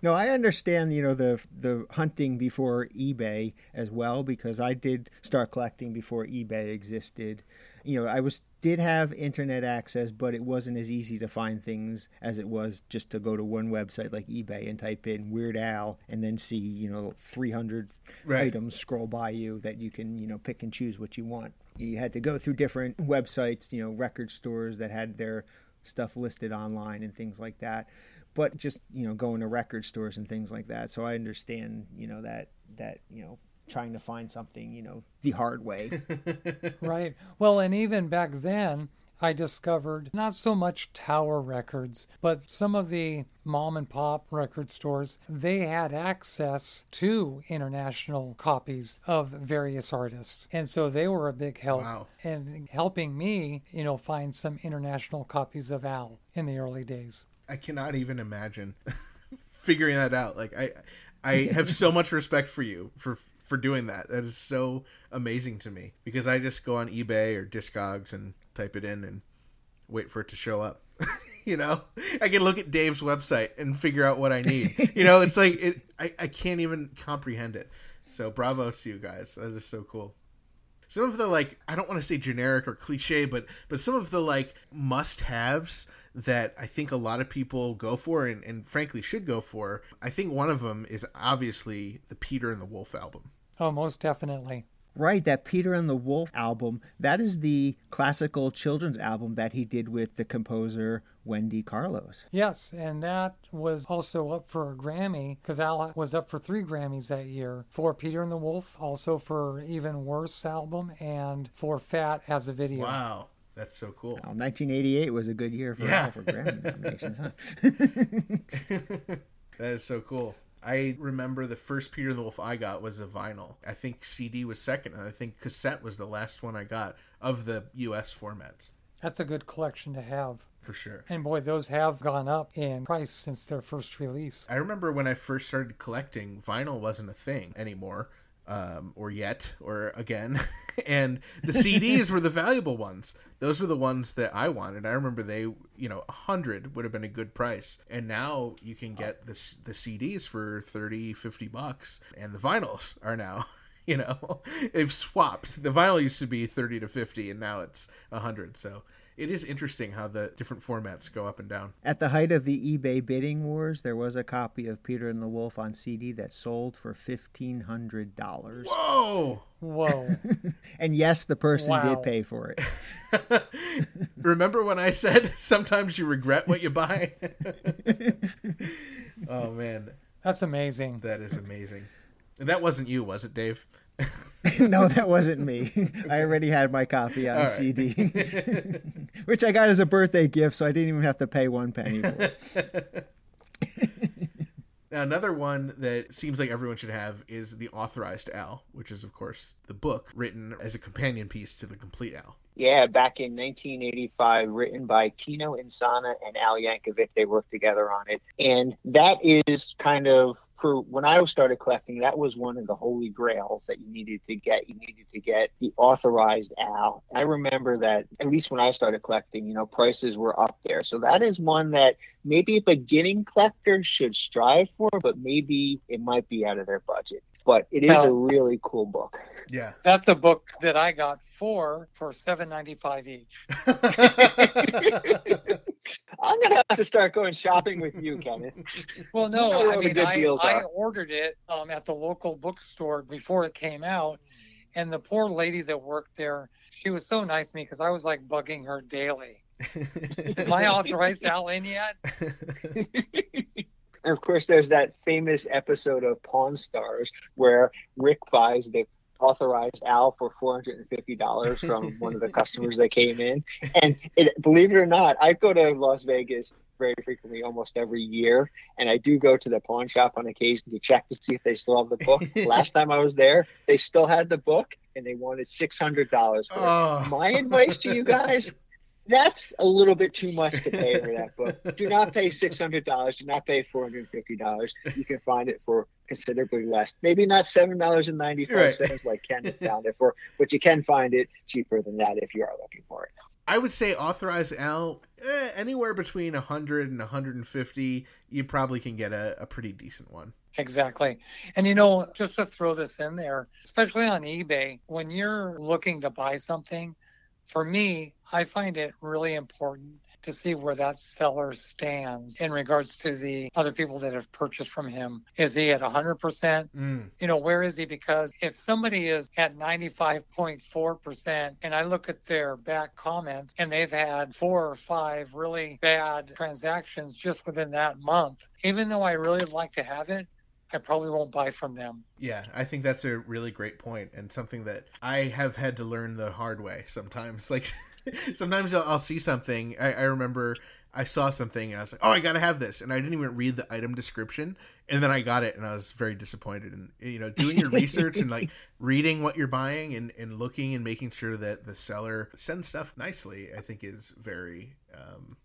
No, I understand, you know, the the hunting before eBay as well because I did start collecting before eBay existed. You know, I was did have internet access, but it wasn't as easy to find things as it was just to go to one website like eBay and type in Weird Al and then see, you know, 300 Right. items scroll by you that you can, you know, pick and choose what you want. You had to go through different websites, you know, record stores that had their stuff listed online and things like that but just you know going to record stores and things like that so i understand you know that that you know trying to find something you know the hard way Right. Well, and even back then, I discovered not so much tower records, but some of the mom and pop record stores, they had access to international copies of various artists. And so they were a big help Wow. in helping me, you know, find some international copies of Al in the early days. I cannot even imagine figuring that out. Like I I have so much respect for you for for doing that. That is so amazing to me because I just go on eBay or Discogs and type it in and wait for it to show up. you know, I can look at Dave's website and figure out what I need. you know, it's like it I, I can't even comprehend it. So bravo to you guys. That is so cool some of the like i don't want to say generic or cliche but but some of the like must haves that i think a lot of people go for and, and frankly should go for i think one of them is obviously the peter and the wolf album Oh, most definitely. Right that peter and the wolf album that is the classical children's album that he did with the composer wendy carlos Yes, and that was also up for a Grammy because Al was up for three Grammys that year for Peter and the Wolf, also for Even Worse album, and for Fat as a video. wow that's so cool Well, 1988 was a good year for Yeah. for grammy nominations huh? that is so cool I remember the first Peter and the Wolf I got was a vinyl. I think CD was second, and I think cassette was the last one I got of the US formats, That's a good collection to have. for sure. And boy, those have gone up in price since their first release. I remember when I first started collecting, vinyl wasn't a thing anymore, um, or yet, or again, and the CDs were the valuable ones. Those were the ones that I wanted. I remember they, you know, a hundred would have been a good price, and now you can get the the CDs for 30, 50 bucks, and the vinyls are now. You know, they've swapped. The vinyl used to be thirty to fifty, and now it's a hundred. So it is interesting how the different formats go up and down. At the height of the eBay bidding wars, there was a copy of Peter and the Wolf on CD that sold for fifteen hundred dollars. Whoa! Whoa. And yes, the person Wow. did pay for it. Remember when I said sometimes you regret what you buy? oh man, That's amazing. that is amazing. And that wasn't you, was it, Dave? no, that wasn't me. I already had my copy on All right. CD, which I got as a birthday gift, so I didn't even have to pay one penny for it. Now, another one that seems like everyone should have is the authorized Al, which is, of course, the book written as a companion piece to the complete Al. Yeah, back in 1985, written by Tino Insana and Al Yankovic. They worked together on it. And that is kind of, for when I started collecting, that was one of the holy grails that you needed to get. You needed to get the authorized Al. I remember that, at least when I started collecting, you know, prices were up there. So that is one that maybe a beginning collector should strive for, but maybe it might be out of their budget. But it is a really cool book. Yeah. That's a book that I got four for seven ninety five each. I'm gonna have to start going shopping with you, Kenneth. Well, no, know I mean, good I, deals I ordered it um, at the local bookstore before it came out, and the poor lady that worked there, she was so nice to me because I was like bugging her daily. Is my authorized Al in yet? And of course, there's that famous episode of Pawn Stars where Rick buys the authorized Al for $450 from one of the customers that came in. And it, believe it or not, I go to Las Vegas very frequently, almost every year. And I do go to the pawn shop on occasion to check to see if they still have the book. Last time I was there, they still had the book. and they wanted six hundred dollars Oh. My advice to you guys. That's a little bit too much to pay for that book. Do not pay six hundred dollars. Do not pay four hundred and fifty dollars. You can find it for considerably less. Maybe not seven dollars and ninety five cents like Ken found it for, but you can find it cheaper than that if you are looking for it. I would say authorized Al eh, anywhere between 100 and 150. You probably can get a, a pretty decent one. Exactly. And you know, just to throw this in there, especially on eBay, when you're looking to buy something, for me, I find it really important to see where that seller stands in regards to the other people that have purchased from him. Is he at 100%? Mm, You know, where is he? Because if somebody is at 95.4% and I look at their back comments and they've had four or five really bad transactions just within that month, even though I really like to have it, I probably won't buy from them. yeah, I think that's a really great point and something that I have had to learn the hard way sometimes. Like sometimes I'll, I'll see something. I, I remember I saw something and I was like, oh, I got to have this. And I didn't even read the item description. And then I got it and I was very disappointed. And, you know, doing your research and like reading what you're buying and, and looking and making sure that the seller sends stuff nicely, I think is very um,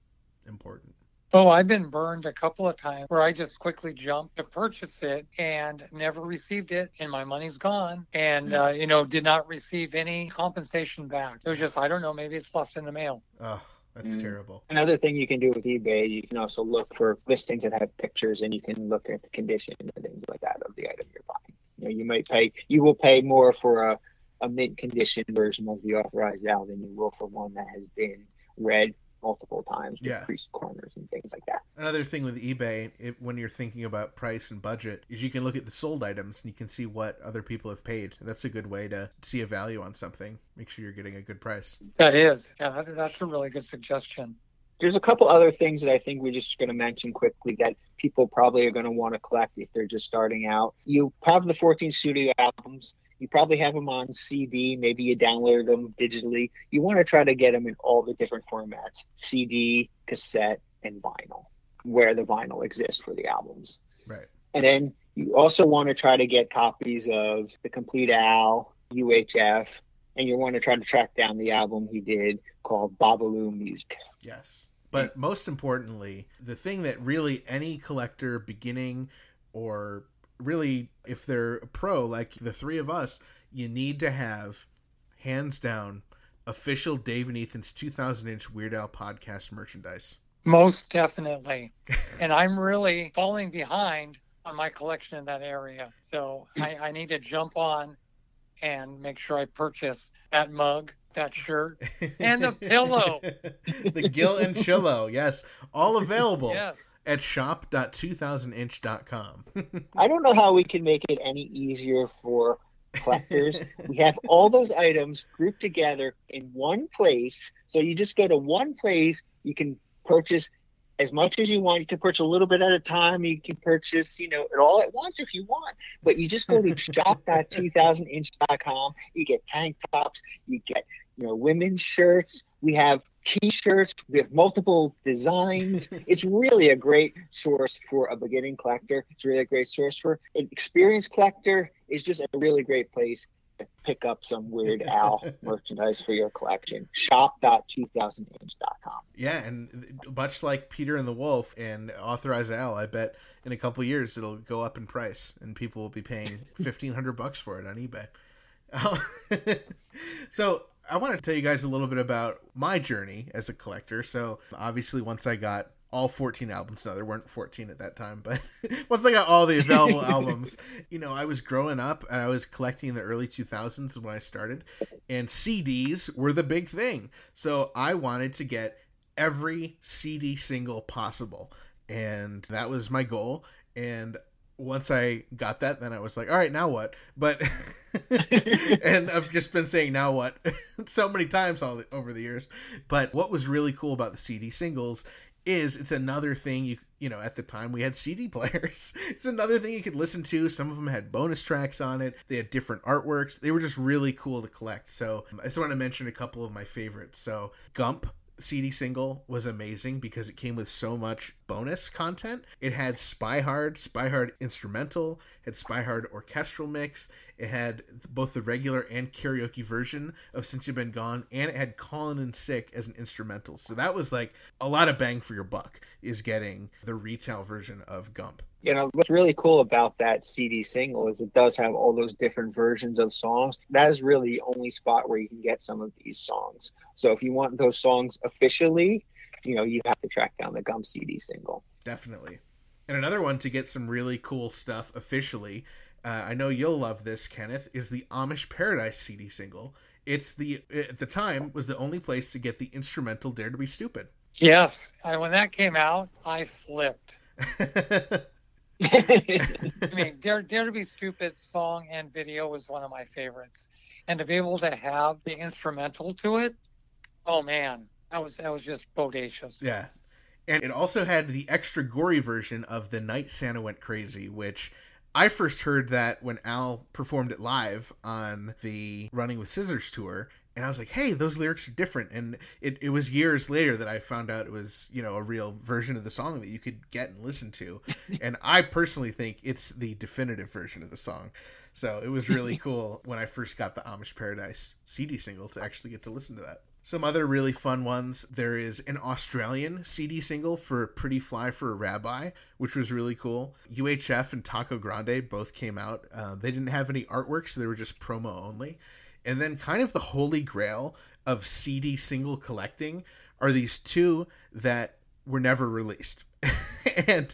important. Oh, I've been burned a couple of times where I just quickly jumped to purchase it and never received it, and my money's gone, and uh, you know did not receive any compensation back. It was just I don't know, maybe it's lost in the mail. Oh, that's Mm. terrible. Another thing you can do with eBay, you can also look for listings that have pictures, and you can look at the condition and things like that of the item you're buying. You know, you might pay, you will pay more for a, a mint condition version of the authorized Al than you will for one that has been read multiple times with Yeah. creased corners and things like that. Another thing with eBay, it, when you're thinking about price and budget, is you can look at the sold items and you can see what other people have paid. That's a good way to see a value on something. Make sure you're getting a good price. That is, yeah, that, that's a really good suggestion. There's a couple other things that I think we're just going to mention quickly that people probably are going to want to collect if they're just starting out. You have the 14 studio albums. You probably have them on CD. Maybe you download them digitally. You want to try to get them in all the different formats CD, cassette, and vinyl, where the vinyl exists for the albums. Right. And then you also want to try to get copies of the Complete Al, UHF, and you want to try to track down the album he did called Babalu Music. Yes. But most importantly, the thing that really any collector, beginning or really if they're a pro like the three of us, you need to have hands down official Dave and Ethan's 2000 inch Weird Al podcast merchandise. Most definitely. and I'm really falling behind on my collection in that area. So I, I need to jump on and make sure I purchase that mug, that shirt, and the pillow. the Gill and Chillo, yes, all available Yes. at shop.2000inch.com. I don't know how we can make it any easier for collectors. we have all those items grouped together in one place. So you just go to one place, you can purchase as much as you want. You can purchase a little bit at a time. You can purchase, you know, it all at once if you want. But you just go to shop.2000inch.com. You get tank tops, you get, you know, women's shirts. We have t-shirts we have multiple designs it's really a great source for a beginning collector it's really a great source for an experienced collector it's just a really great place pick up some weird al merchandise for your collection shop.2000inch.com yeah, and much like Peter and the Wolf and Authorized Al, I bet in a couple years it'll go up in price and people will be paying 1500 bucks for it on eBay. so I want to tell you guys a little bit about my journey as a collector. So obviously, once I got all 14 albums, no, there weren't 14 at that time, but once I got all the available albums, you know, I was growing up and I was collecting in the early 2000s when I started, and CDs were the big thing. So I wanted to get every CD single possible, and that was my goal. And once I got that, then I was like, all right, now what? But and I've just been saying now what so many times all the, over the years. But what was really cool about the CD singles is it's another thing you you know at the time we had CD players. It's another thing you could listen to. Some of them had bonus tracks on it. They had different artworks. They were just really cool to collect. So I just want to mention a couple of my favorites. So Gump CD single was amazing because it came with so much bonus content. It had Spy Hard, Spy Hard instrumental, had Spy Hard orchestral mix. It had both the regular and karaoke version of Since You've Been Gone, and it had Callin' in Sick as an instrumental. So that was like a lot of bang for your buck, is getting the retail version of Gump. You know what's really cool about that cd single is it does have all those different versions of songs that is really the only spot where you can get some of these songs so if you want those songs officially you know you have to track down the Gump cd single Definitely. And another one to get some really cool stuff officially. Uh, I know you'll love this, Kenneth. Is the Amish Paradise CD single? It's the at the time was the only place to get the instrumental "Dare to Be Stupid." Yes, and when that came out, I flipped. I mean, Dare, Dare to Be Stupid song and video was one of my favorites, and to be able to have the instrumental to it, oh man, that was that was just bodacious. yeah, and it also had the extra gory version of "The Night Santa Went Crazy," which I first heard that when Al performed it live on the Running with Scissors tour. And I was like, hey, those lyrics are different. And it, it was years later that I found out it was, you know, a real version of the song that you could get and listen to. and I personally think it's the definitive version of the song. So it was really cool when I first got the Amish Paradise CD single to actually get to listen to that. Some other really fun ones. There is an Australian CD single for Pretty Fly for a Rabbi, which was really cool. UHF and Taco Grande both came out. Uh, they didn't have any artwork, so they were just promo only. And then, kind of the holy grail of CD single collecting are these two that were never released. and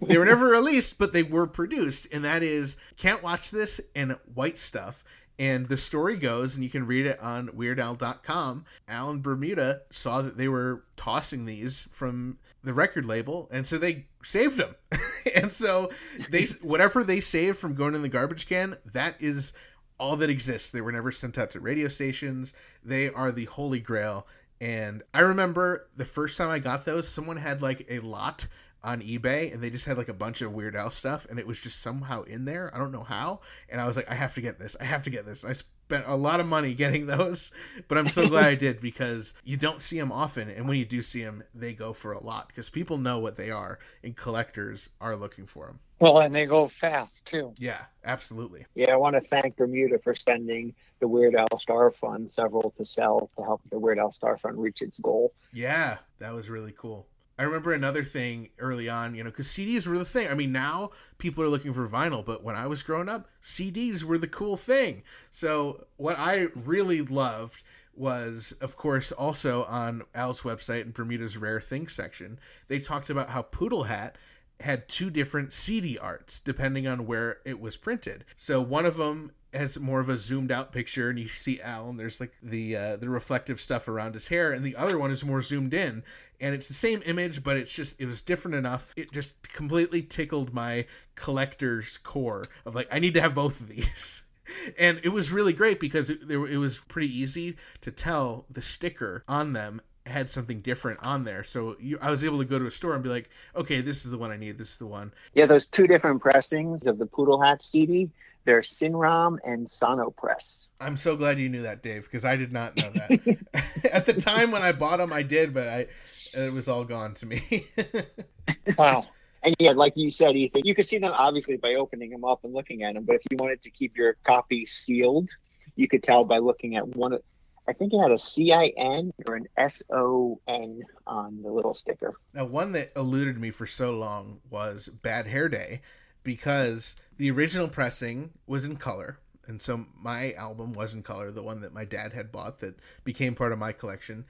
they were never released, but they were produced. And that is Can't Watch This and White Stuff. And the story goes, and you can read it on WeirdAl.com. Alan Bermuda saw that they were tossing these from the record label, and so they saved them. and so they, whatever they saved from going in the garbage can, that is all that exists. They were never sent out to radio stations. They are the holy grail. And I remember the first time I got those, someone had like a lot on eBay and they just had like a bunch of Weird Al stuff and it was just somehow in there. I don't know how. And I was like, I have to get this. I have to get this. I spent a lot of money getting those, but I'm so glad I did because you don't see them often. And when you do see them, they go for a lot because people know what they are and collectors are looking for them. Well, and they go fast too. Yeah, absolutely. Yeah, I want to thank Bermuda for sending the Weird Al Star Fund several to sell to help the Weird Al Star Fund reach its goal. Yeah, that was really cool. I remember another thing early on, you know, because CDs were the thing. I mean, now people are looking for vinyl, but when I was growing up, CDs were the cool thing. So, what I really loved was, of course, also on Al's website in Bermuda's Rare Things section, they talked about how Poodle Hat had two different CD arts depending on where it was printed. So, one of them has more of a zoomed out picture and you see Al and there's like the uh, the reflective stuff around his hair and the other one is more zoomed in. And it's the same image but it's just it was different enough. It just completely tickled my collector's core of like I need to have both of these. And it was really great because it, there, it was pretty easy to tell the sticker on them had something different on there. So you, I was able to go to a store and be like okay this is the one I need. This is the one. Yeah, those two different pressings of the Poodle Hat CD, they're Cinram and Sonopress. I'm so glad you knew that, Dave, because I did not know that. At the time when I bought them, I did, but I it was all gone to me. Wow. And yeah, like you said, Ethan, you could see them obviously by opening them up and looking at them. But if you wanted to keep your copy sealed, you could tell by looking at one. of- I think it had a C I N or an SON on the little sticker. now, one that eluded me for so long was Bad Hair Day, because the original pressing was in color, and so my album was in color, the one that my dad had bought that became part of my collection.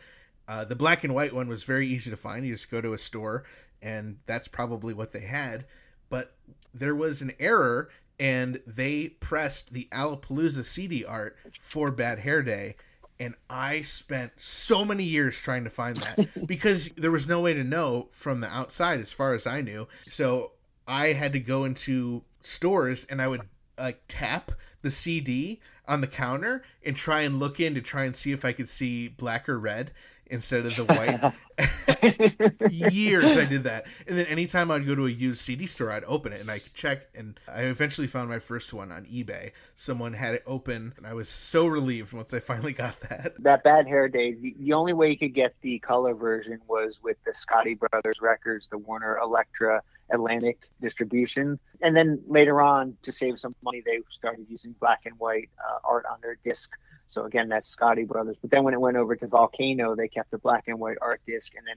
Uh, the black and white one was very easy to find. You just go to a store, and that's probably what they had. But there was an error, and they pressed the Alapalooza CD art for Bad Hair Day. And I spent so many years trying to find that because there was no way to know from the outside, as far as I knew. So I had to go into stores and I would like tap the CD on the counter and try and look in to try and see if I could see black or red. instead of the white. Years I did that. And then anytime I'd go to a used CD store, I'd open it and I could check. And I eventually found my first one on eBay. Someone had it open, and I was so relieved once I finally got that. that Bad Hair Day, the, the only way you could get the color version was with the Scotti Brothers records, the Warner Elektra Atlantic distribution. And then later on, to save some money, they started using black and white uh, art on their disc. So again, that's Scotti Brothers. But then when it went over to Volcano, they kept the black and white art disc. And then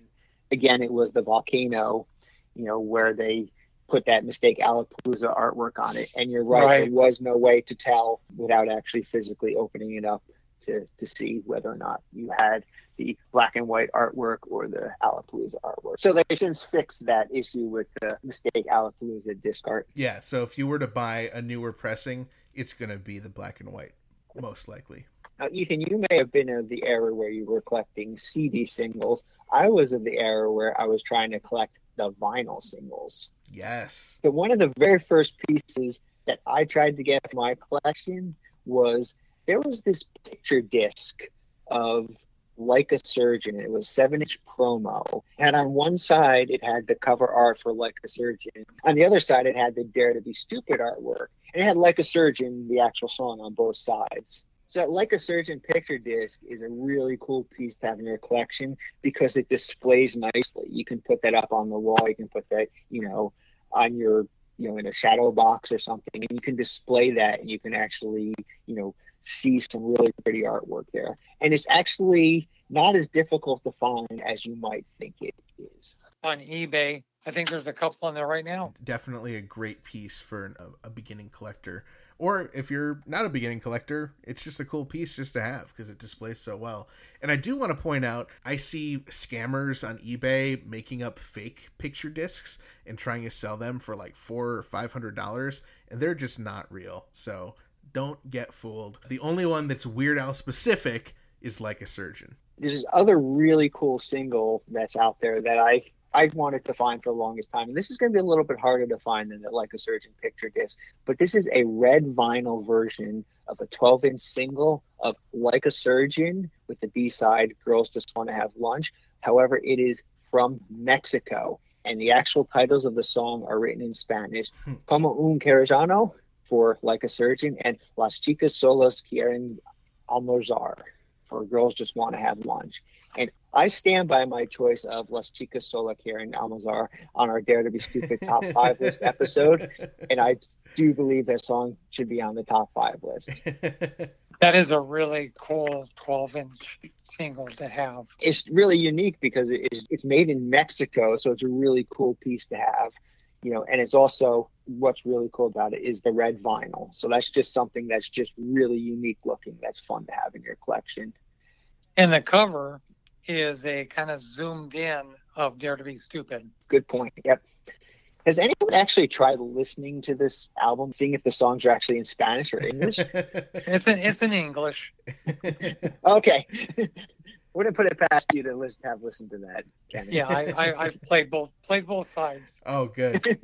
again, it was the Volcano, you know, where they put that mistake Alapalooza artwork on it. And you're right, Right. there was no way to tell without actually physically opening it up to, to see whether or not you had the black and white artwork or the Alapalooza artwork. So they've since fixed that issue with the mistake Alapalooza disc art. Yeah, so if you were to buy a newer pressing, it's going to be the black and white, most likely. Now, Ethan, you may have been of the era where you were collecting CD singles. I was of the era where I was trying to collect the vinyl singles. Yes. But one of the very first pieces that I tried to get my collection was there was this picture disc of Like a Surgeon. It was seven inch promo. And on one side, it had the cover art for Like a Surgeon. On the other side, it had the Dare to Be Stupid artwork. And it had Like a Surgeon, the actual song, on both sides. So Like a Surgeon picture disc is a really cool piece to have in your collection because it displays nicely. You can put that up on the wall. You can put that, you know, on your, you know, in a shadow box or something, and you can display that, and you can actually, you know, see some really pretty artwork there. And it's actually not as difficult to find as you might think it is. On eBay, I think there's a couple on there right now. Definitely a great piece for an, a, a beginning collector. Or if you're not a beginning collector, it's just a cool piece just to have because it displays so well. And I do want to point out I see scammers on eBay making up fake picture discs and trying to sell them for like four or five hundred dollars, and they're just not real. So don't get fooled. The only one that's Weird Al specific is Like a Surgeon. There's this other really cool single that's out there that I I've wanted to find for the longest time, and this is going to be a little bit harder to find than the Like a Surgeon picture disc. But this is a red vinyl version of a 12-inch single of Like a Surgeon with the B-side "Girls Just Want to Have Lunch." However, it is from Mexico, and the actual titles of the song are written in Spanish. Hmm. Como un Cirujano for Like a Surgeon, and Las Chicas Solas Quieren Almorzar for Girls Just Want to Have Lunch. And I stand by my choice of Las Chicas Sola Quieren Almorzar on our Dare to Be Stupid top five list episode. And I do believe that song should be on the top five list. That is a really cool 12 inch single to have. It's really unique because it is, it's made in Mexico, so it's a really cool piece to have. You know, and it's also what's really cool about it is the red vinyl. So that's just something that's just really unique looking. That's fun to have in your collection. And the cover is a kind of zoomed in of Dare to Be Stupid. Good point. Yep. Has anyone actually tried listening to this album, seeing if the songs are actually in Spanish or English? It's in it's in English. okay. Wouldn't put it past you to listen, have listened to that, Kenny. Yeah, I, I I've played both played both sides. Oh, good.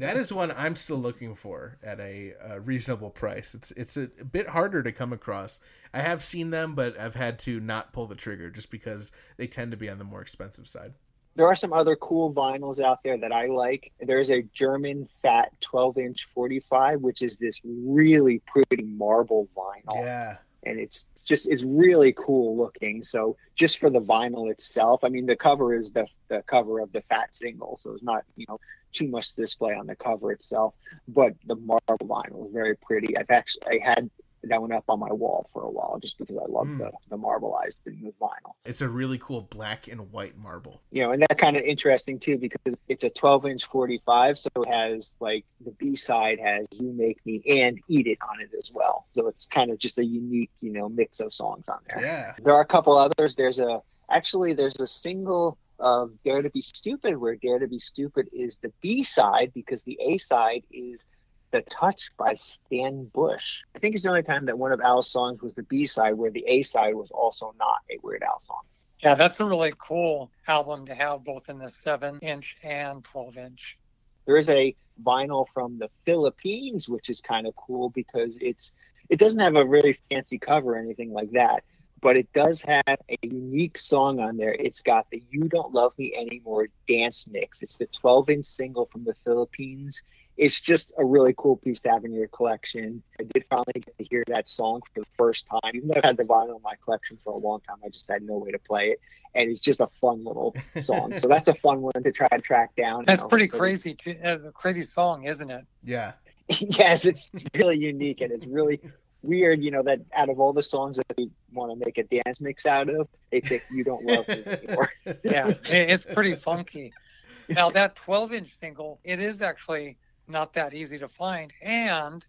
That is one I'm still looking for at a, uh reasonable price. It's it's a, bit harder to come across. I have seen them, but I've had to not pull the trigger just because they tend to be on the more expensive side. There are some other cool vinyls out there that I like. There's a German fat 12 inch 45, which is this really pretty marble vinyl. Yeah, and it's just it's really cool looking so just for the vinyl itself i mean the cover is the, the cover of the fat single so it's not you know too much display on the cover itself but the marble vinyl was very pretty i've actually i had that one up on my wall for a while just because i love Mm. the, the marbleized with vinyl it's a really cool black and white marble. you know and that's kind of interesting too because it's a 12 inch 45 so it has like the b side has you make me and eat it on it as well so it's kind of just a unique you know mix of songs on there Yeah, there are a couple others. There's a actually there's a single of Dare to Be Stupid where Dare to Be Stupid is the B side because the A side is The Touch by Stan Bush. I think it's the only time that one of Al's songs was the B side where the A side was also not a Weird Al song. Yeah, that's a really cool album to have both in the seven inch and 12 inch. There is a vinyl from the Philippines, which is kind of cool because it's it doesn't have a really fancy cover or anything like that, but it does have a unique song on there. It's got the You Don't Love Me Anymore dance mix. It's the 12 inch single from the Philippines. It's just a really cool piece to have in your collection. I did finally get to hear that song for the first time. Even though I've had the vinyl in my collection for a long time, I just had no way to play it. And it's just a fun little song. so that's a fun one to try to track down. That's You know, pretty crazy. To, uh, a crazy song, isn't it? Yeah. yes, it's really unique and it's really weird, you know, that out of all the songs that they want to make a dance mix out of, they pick You Don't Love Me Anymore. Yeah, it's pretty funky. Now that 12-inch single, it is actually not that easy to find, and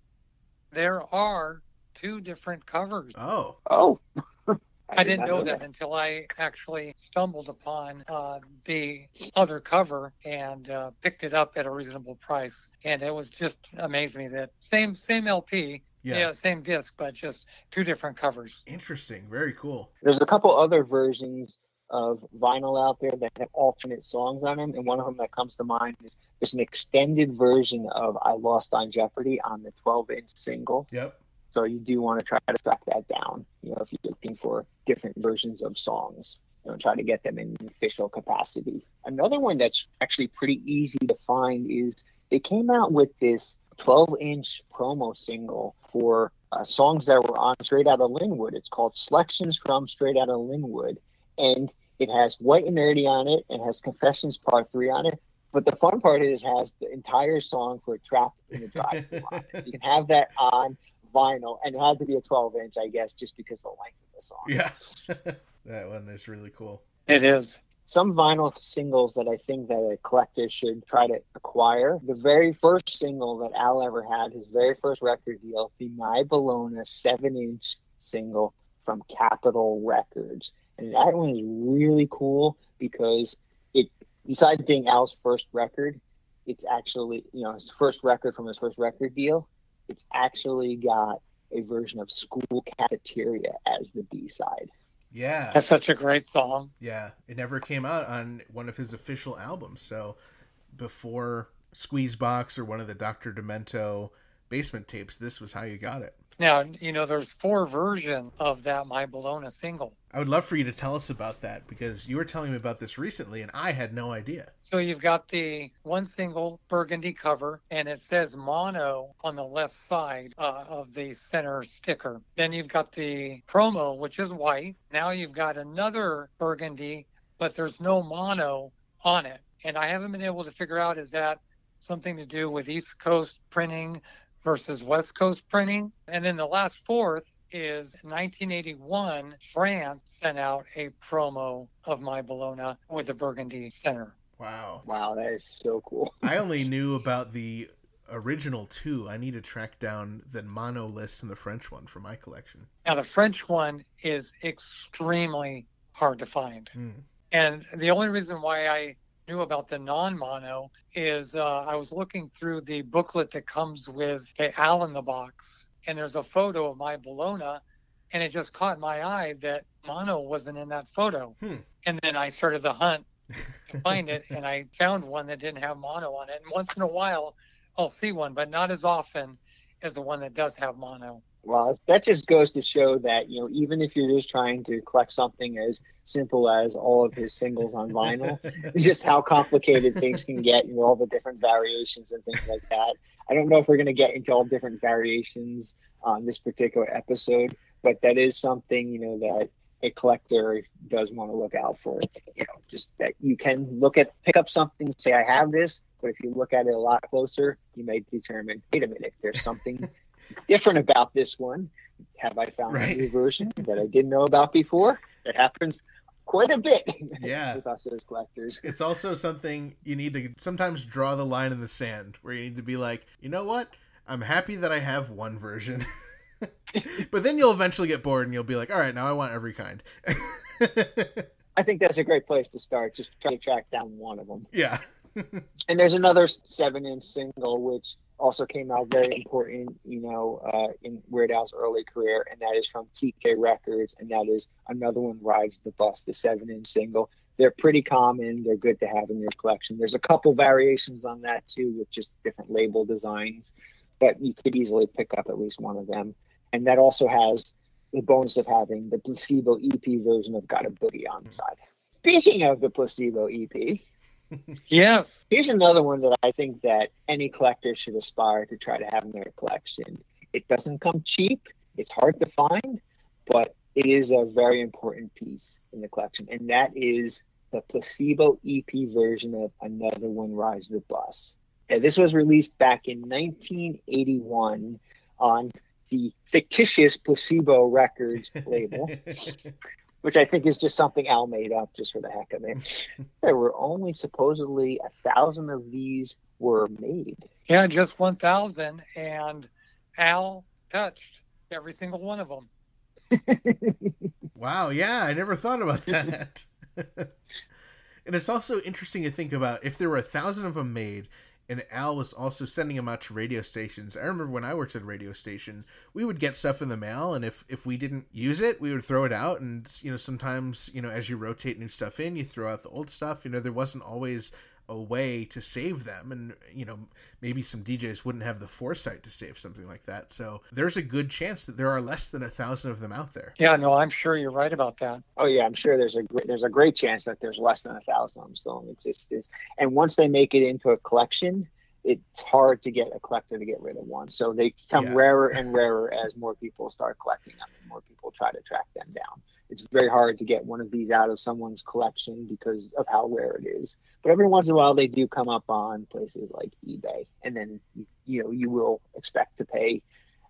there are two different covers. Oh. Oh. I did didn't not know that until I actually stumbled upon uh, the other cover and uh, picked it up at a reasonable price, and it was just amazed me that same same LP, Yeah. yeah, same disc, but just two different covers. Interesting. Very cool. There's a couple other versions of vinyl out there that have alternate songs on them, and one of them that comes to mind is there's an extended version of "I Lost on Jeopardy" on the 12-inch single. Yep. So you do want to try to track that down. You know, if you're looking for different versions of songs, you know, try to get them in official capacity. Another one that's actually pretty easy to find is they came out with this 12-inch promo single for uh, songs that were on Straight Outta Lynwood. It's called Selections from Straight Outta Lynwood, and it has White and Nerdy on it, and has Confessions Part Three on it. But the fun part is it has the entire song for Trapped in the Drive-Thru on it. You can have that on vinyl, and it had to be a 12 inch, I guess, just because of the length of the song. Yeah. that one is really cool. It is. Some vinyl singles that I think that a collector should try to acquire. The very first single that Al ever had, his very first record deal, the My Bologna 7 inch single from Capitol Records. And that one is really cool because it, besides being Al's first record, it's actually, you know, his first record from his first record deal. It's actually got a version of School Cafeteria as the B side. Yeah. That's such a great song. Yeah. It never came out on one of his official albums. So before Squeezebox or one of the Dr. Demento basement tapes, this was how you got it. Now, you know, there's four versions of that My Bologna single. I would love for you to tell us about that because you were telling me about this recently and I had no idea. So you've got the one single burgundy cover, and it says mono on the left side uh, of the center sticker. Then you've got the promo, which is white. Now you've got another burgundy, but there's no mono on it. And I haven't been able to figure out is that something to do with East Coast printing versus West Coast printing? And then the last fourth is 1981, France sent out a promo of My Bologna with the burgundy center. Wow. Wow, that is so cool. I only knew about the original two. I need to track down the mono list and the French one for my collection. Now, the French one is extremely hard to find. Hmm. And the only reason why I knew about the non mono is uh, I was looking through the booklet that comes with the Al in the box, and there's a photo of my Bologna, and it just caught my eye that mono wasn't in that photo. Hmm. And then I started the hunt to find it, and I found one that didn't have mono on it. And once in a while, I'll see one, but not as often as the one that does have mono. Well, that just goes to show that, you know, even if you're just trying to collect something as simple as all of his singles on vinyl, just how complicated things can get, you know, all the different variations and things like that. I don't know if we're going to get into all different variations on this particular episode, but that is something, you know, that a collector does want to look out for. You know, just that you can look at, pick up something, say, I have this, but if you look at it a lot closer, you may determine, wait a minute, there's something different about this one. Have I found Right. a new version that I didn't know about before? It happens quite a bit Yeah. with us as collectors. It's also something you need to sometimes draw the line in the sand where you need to be like, you know what? I'm happy that I have one version. but then you'll eventually get bored and you'll be like, all right, now I want every kind. I think that's a great place to start. Just try to track down one of them. yeah. And there's another seven-inch single which also came out very important, you know, uh, in Weird Al's early career, and that is from TK Records, and that is another one rides the bus, the seven-inch single. They're pretty common. They're good to have in your collection. There's a couple variations on that too, with just different label designs, but you could easily pick up at least one of them. And that also has the bonus of having the placebo EP version of Gotta Boogie on the side. Speaking of the placebo EP, Yes. here's another one that I think that any collector should aspire to try to have in their collection. It doesn't come cheap. It's hard to find, but it is a very important piece in the collection, and that is the placebo EP version of Another One Rides the Bus. And this was released back in 1981 on the fictitious Placebo Records label, which I think is just something Al made up just for the heck of it. There were only supposedly a thousand of these were made. Yeah, just 1,000. And Al touched every single one of them. Wow, yeah, I never thought about that. and it's also interesting to think about if there were a thousand of them made and Al was also sending them out to radio stations. I remember when I worked at a radio station, we would get stuff in the mail and if if we didn't use it, we would throw it out and you know, sometimes, you know, as you rotate new stuff in, you throw out the old stuff. You know, there wasn't always a way to save them and you know maybe some djs wouldn't have the foresight to save something like that so there's a good chance that there are less than a thousand of them out there Yeah, no, I'm sure you're right about that. Oh yeah, I'm sure there's a great, there's a great chance that there's less than a thousand of them still in existence. And once they make it into a collection, it's hard to get a collector to get rid of one. So they become Yeah. rarer and rarer as more people start collecting them and more people try to track them down. It's very hard to get one of these out of someone's collection because of how rare it is. But every once in a while, they do come up on places like eBay, and then you know you will expect to pay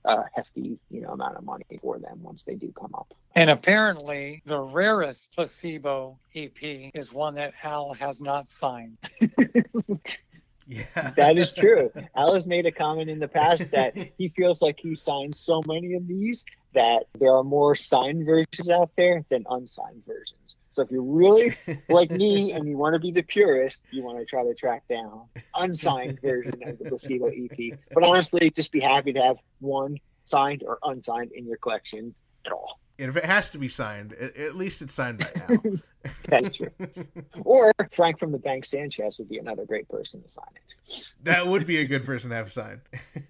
a hefty you know amount of money for them once they do come up. And apparently, the rarest placebo EP is one that Al has not signed. yeah That is true. Al has made a comment in the past that he feels like he signed so many of these that there are more signed versions out there than unsigned versions. So if you're really like me and you want to be the purist, you want to try to track down unsigned version of the placebo EP. But honestly, just be happy to have one signed or unsigned in your collection at all. and if it has to be signed at, least it's signed by now. That's true. or Frank from the Bank Sanchez would be another great person to sign it. that would be a good person to have signed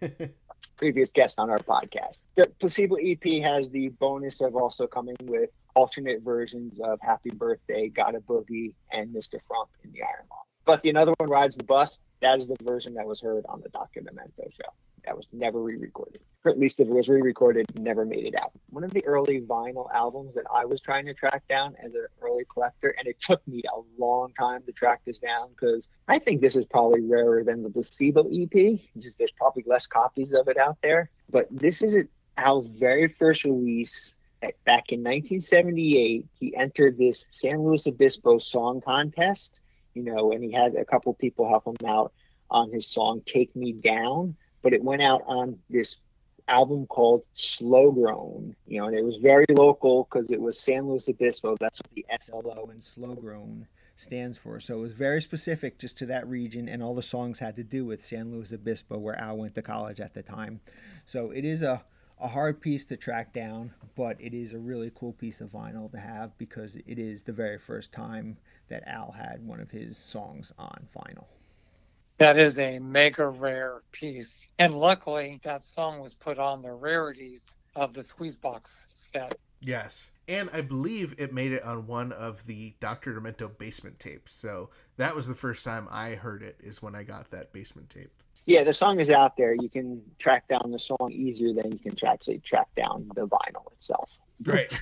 previous guest on our podcast. The Placebo EP has the bonus of also coming with alternate versions of Happy Birthday, Gotta Boogie, and Mr. Frump in the Iron Lung. But the another one rides the bus. That is the version that was heard on the Dr. Demento show. That was never re-recorded. Or at least if it was re-recorded, never made it out. One of the early vinyl albums that I was trying to track down as an early collector, and it took me a long time to track this down because I think this is probably rarer than the Placebo EP. Just there's probably less copies of it out there. But this is Al's very first release back in 1978. He entered this San Luis Obispo song contest, you know, and he had a couple people help him out on his song "Take Me Down." But it went out on this album called Slo Grown, you know, and it was very local because it was San Luis Obispo. That's what the SLO and slow grown stands for. So it was very specific just to that region, and all the songs had to do with San Luis Obispo, where Al went to college at the time. So it is a, a hard piece to track down, but it is a really cool piece of vinyl to have because it is the very first time that Al had one of his songs on vinyl. That is a mega rare piece. And luckily, that song was put on the rarities of the Squeezebox set. Yes. And I believe it made it on one of the Dr. Demento basement tapes. So that was the first time I heard it, is when I got that basement tape. Yeah, the song is out there. You can track down the song easier than you can actually track down the vinyl itself. Right.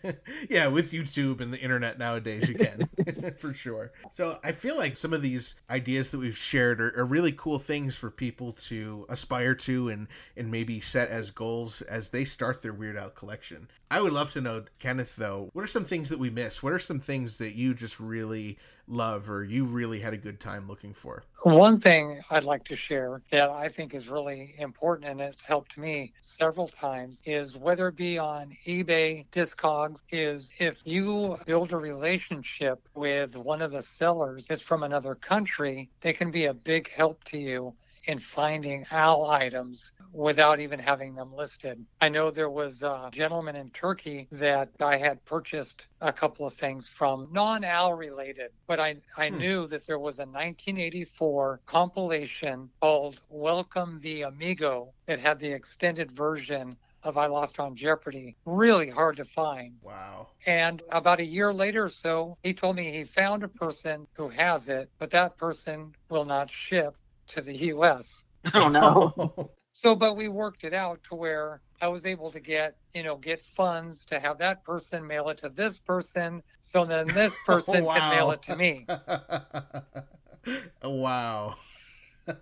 yeah, with YouTube and the internet nowadays, you can, for sure. So I feel like some of these ideas that we've shared are, are really cool things for people to aspire to and, and maybe set as goals as they start their Weird collection. I would love to know, Kenneth, though, what are some things that we miss? What are some things that you just really love or you really had a good time looking for? One thing I'd like to share that I think is really important and it's helped me several times is whether it be on eBay, Discogs, is if you build a relationship with one of the sellers that's from another country, they can be a big help to you in finding AL items without even having them listed. I know there was a gentleman in Turkey that I had purchased a couple of things from, non AL related, but I, I hmm. knew that there was a 1984 compilation called Welcome the Amigo that had the extended version of I Lost on Jeopardy. Really hard to find. Wow. And about a year later or so, he told me he found a person who has it, but that person will not ship to the US. Oh no. So, but we worked it out to where I was able to get, you know, get funds to have that person mail it to this person. So then this oh, person can mail it to me. wow.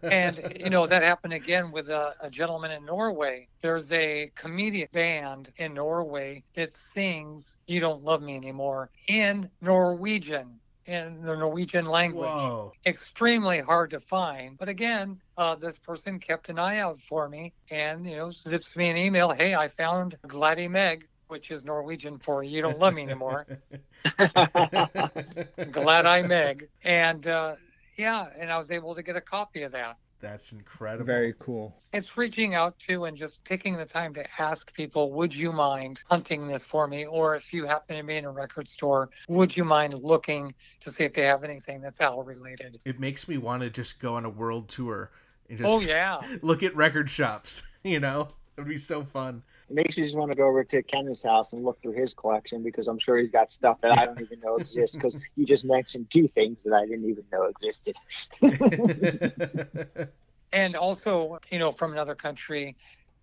and you know that happened again with a, a gentleman in Norway. There's a comedian band in Norway that sings "You Don't Love Me Anymore" in Norwegian, in the Norwegian language. Whoa. Extremely hard to find, but again, uh, this person kept an eye out for me, and you know zips me an email. Hey, I found Gladdy Meg. Which is Norwegian for "You don't love me anymore." Glad I Meg, and uh, yeah, and I was able to get a copy of that. That's incredible. Very cool. It's reaching out to and just taking the time to ask people, would you mind hunting this for me? Or if you happen to be in a record store, would you mind looking to see if they have anything that's Al related? It makes me want to just go on a world tour and oh, just Oh, yeah. look at record shops. You know, it'd be so fun. It makes me just want to go over to Kenneth's house and look through his collection because I'm sure he's got stuff that I don't even know exists because you just mentioned two things that I didn't even know existed. And also, you know, from another country,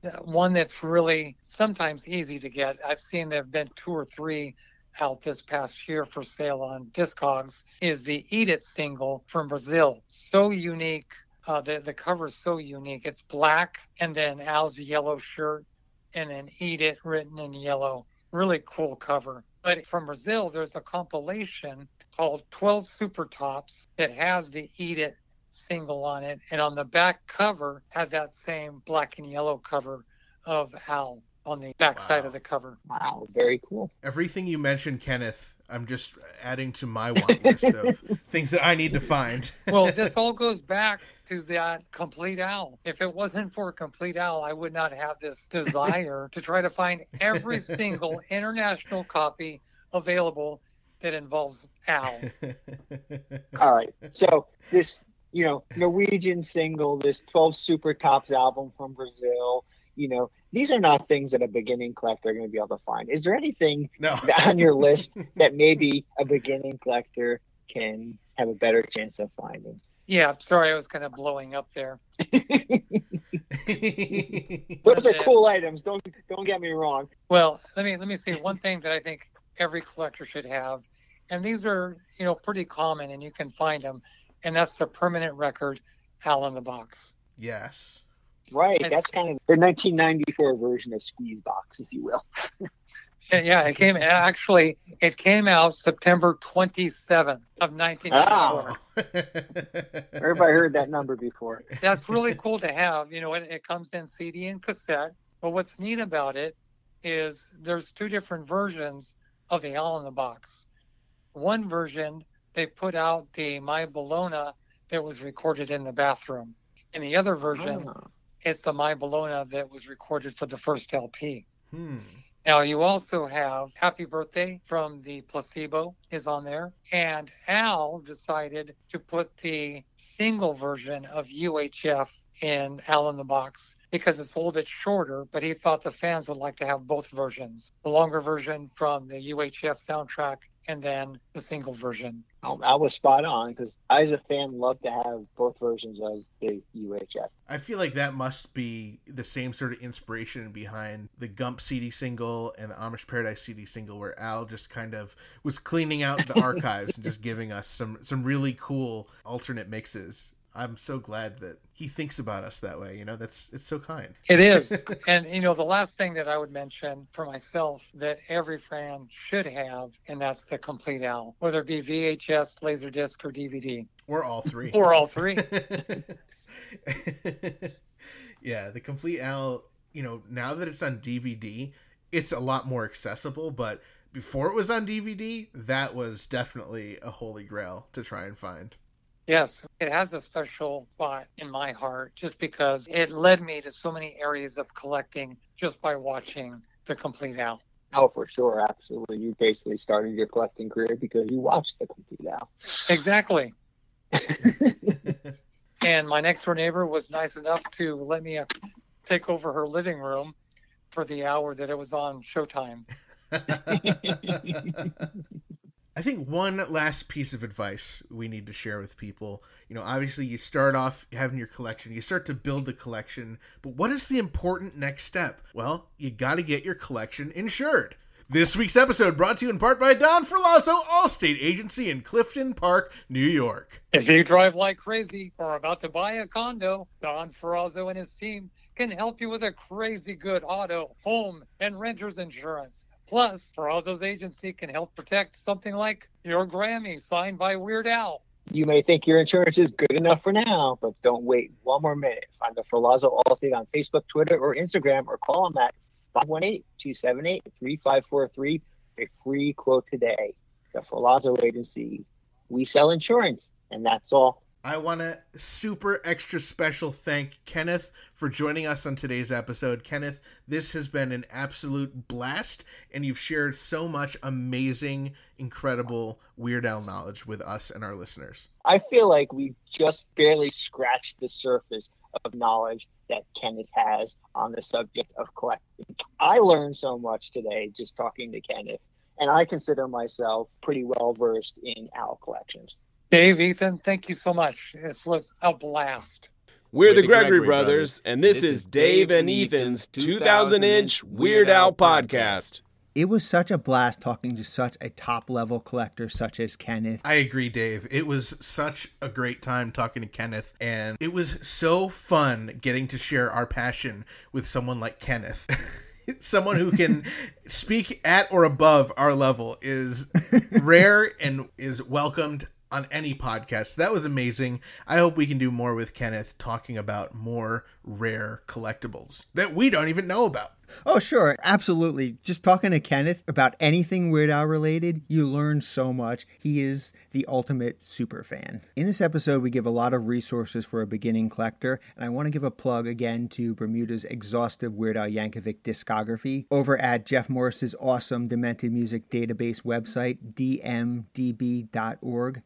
uh, one that's really sometimes easy to get. I've seen there have been two or three out this past year for sale on Discogs is the Eat It single from Brazil. So unique. Uh, the, the cover is so unique. It's black and then Al's yellow shirt and then Eat It written in yellow. Really cool cover. But from Brazil, there's a compilation called 12 Super Tops that has the Eat It single on it. And on the back cover has that same black and yellow cover of Al on the back side of the cover. Wow, very cool. Everything you mentioned, Kenneth, I'm just adding to my want list of things that I need to find. Well, this all goes back to that complete Al. If it wasn't for complete Al, I would not have this desire to try to find every single international copy available that involves Al. All right. So this, you know, Norwegian single, this 12 Super Tops album from Brazil, you know, these are not things that a beginning collector are going to be able to find. Is there anything no. on your list that maybe a beginning collector can have a better chance of finding? Yeah, sorry, I was kind of blowing up there. Those are uh, cool items. Don't don't get me wrong. Well, let me let me say one thing that I think every collector should have, and these are you know pretty common, and you can find them, and that's the permanent record, Al in the Box. yes. Right. It's- That's kind of the 1994 version of Squeeze Box, if you will. Yeah, it came actually it came out September 27th of 1994. Ah. Everybody heard that number before. That's really cool to have. You know, it, it comes in CD and cassette. But what's neat about it is there's two different versions of the Al in the Box. One version they put out the My Bologna that was recorded in the bathroom, and the other version Ah. It's the My Bologna that was recorded for the first LP. hmm. Now you also have Happy Birthday from the Placebo is on there. And Al decided to put the single version of UHF in Al in the Box because it's a little bit shorter, but he thought the fans would like to have both versions. The longer version from the UHF soundtrack and then the single version. I I was spot on because I, as a fan, love to have both versions of the UHF. I feel like that must be the same sort of inspiration behind the Gump CD single and the Amish Paradise CD single, where Al just kind of was cleaning out the archives and just giving us some some really cool alternate mixes. I'm so glad that he thinks about us that way. You know, that's it's so kind. It is. and, you know, the last thing that I would mention for myself that every fan should have, and that's the complete Al, whether it be VHS, Laserdisc, or DVD, Or all three. or all three. yeah, the complete Al, you know, now that it's on DVD, it's a lot more accessible, but before it was on DVD, that was definitely a holy grail to try and find. Yes, it has a special spot in my heart just because it led me to so many areas of collecting just by watching the complete Al. Oh, for sure, absolutely. You basically started your collecting career because you watched the complete Al. Exactly. and my next door neighbor was nice enough to let me uh, take over her living room for the hour that it was on Showtime. I think one last piece of advice we need to share with people. You know, obviously you start off having your collection, you start to build the collection, but what is the important next step? Well, you got to get your collection insured. This week's episode brought to you in part by Don Ferlazzo, Allstate Agency in Clifton Park, New York. If you drive like crazy or are about to buy a condo, Don Ferlazzo and his team can help you with a crazy good auto, home, and renter's insurance. Plus, Ferlazzo's agency can help protect something like your Grammy signed by Weird Al. You may think your insurance is good enough for now, but don't wait one more minute. Find the Ferlazzo Allstate on Facebook, Twitter, or Instagram, or call them at 518-278-3543 for a free quote today. The Ferlazzo Agency. We sell insurance, and that's all. I want to super extra special thank Kenneth for joining us on today's episode. Kenneth, this has been an absolute blast, and you've shared so much amazing, incredible Weird Al knowledge with us and our listeners. I feel like we just barely scratched the surface of knowledge that Kenneth has on the subject of collecting. I learned so much today just talking to Kenneth, and I consider myself pretty well versed in Al collections. Dave, Ethan, thank you so much. This was a blast. We're, the Gregory, Brothers, and this, is Dave and Ethan's 2000 inch Weird Al podcast. It was such a blast talking to such a top level collector such as Kenneth. I agree, Dave. It was such a great time talking to Kenneth, and it was so fun getting to share our passion with someone like Kenneth. someone who can speak at or above our level is rare and is welcomed on any podcast. That was amazing. I hope we can do more with Kenneth talking about more rare collectibles that we don't even know about. Oh, sure. Absolutely. Just talking to Kenneth about anything Weird Al related, you learn so much. He is the ultimate super fan. In this episode, we give a lot of resources for a beginning collector, and I want to give a plug again to Bermuda's exhaustive Weird Al Yankovic discography over at Jeff Morris's awesome Demented Music Database website, dmdb.org.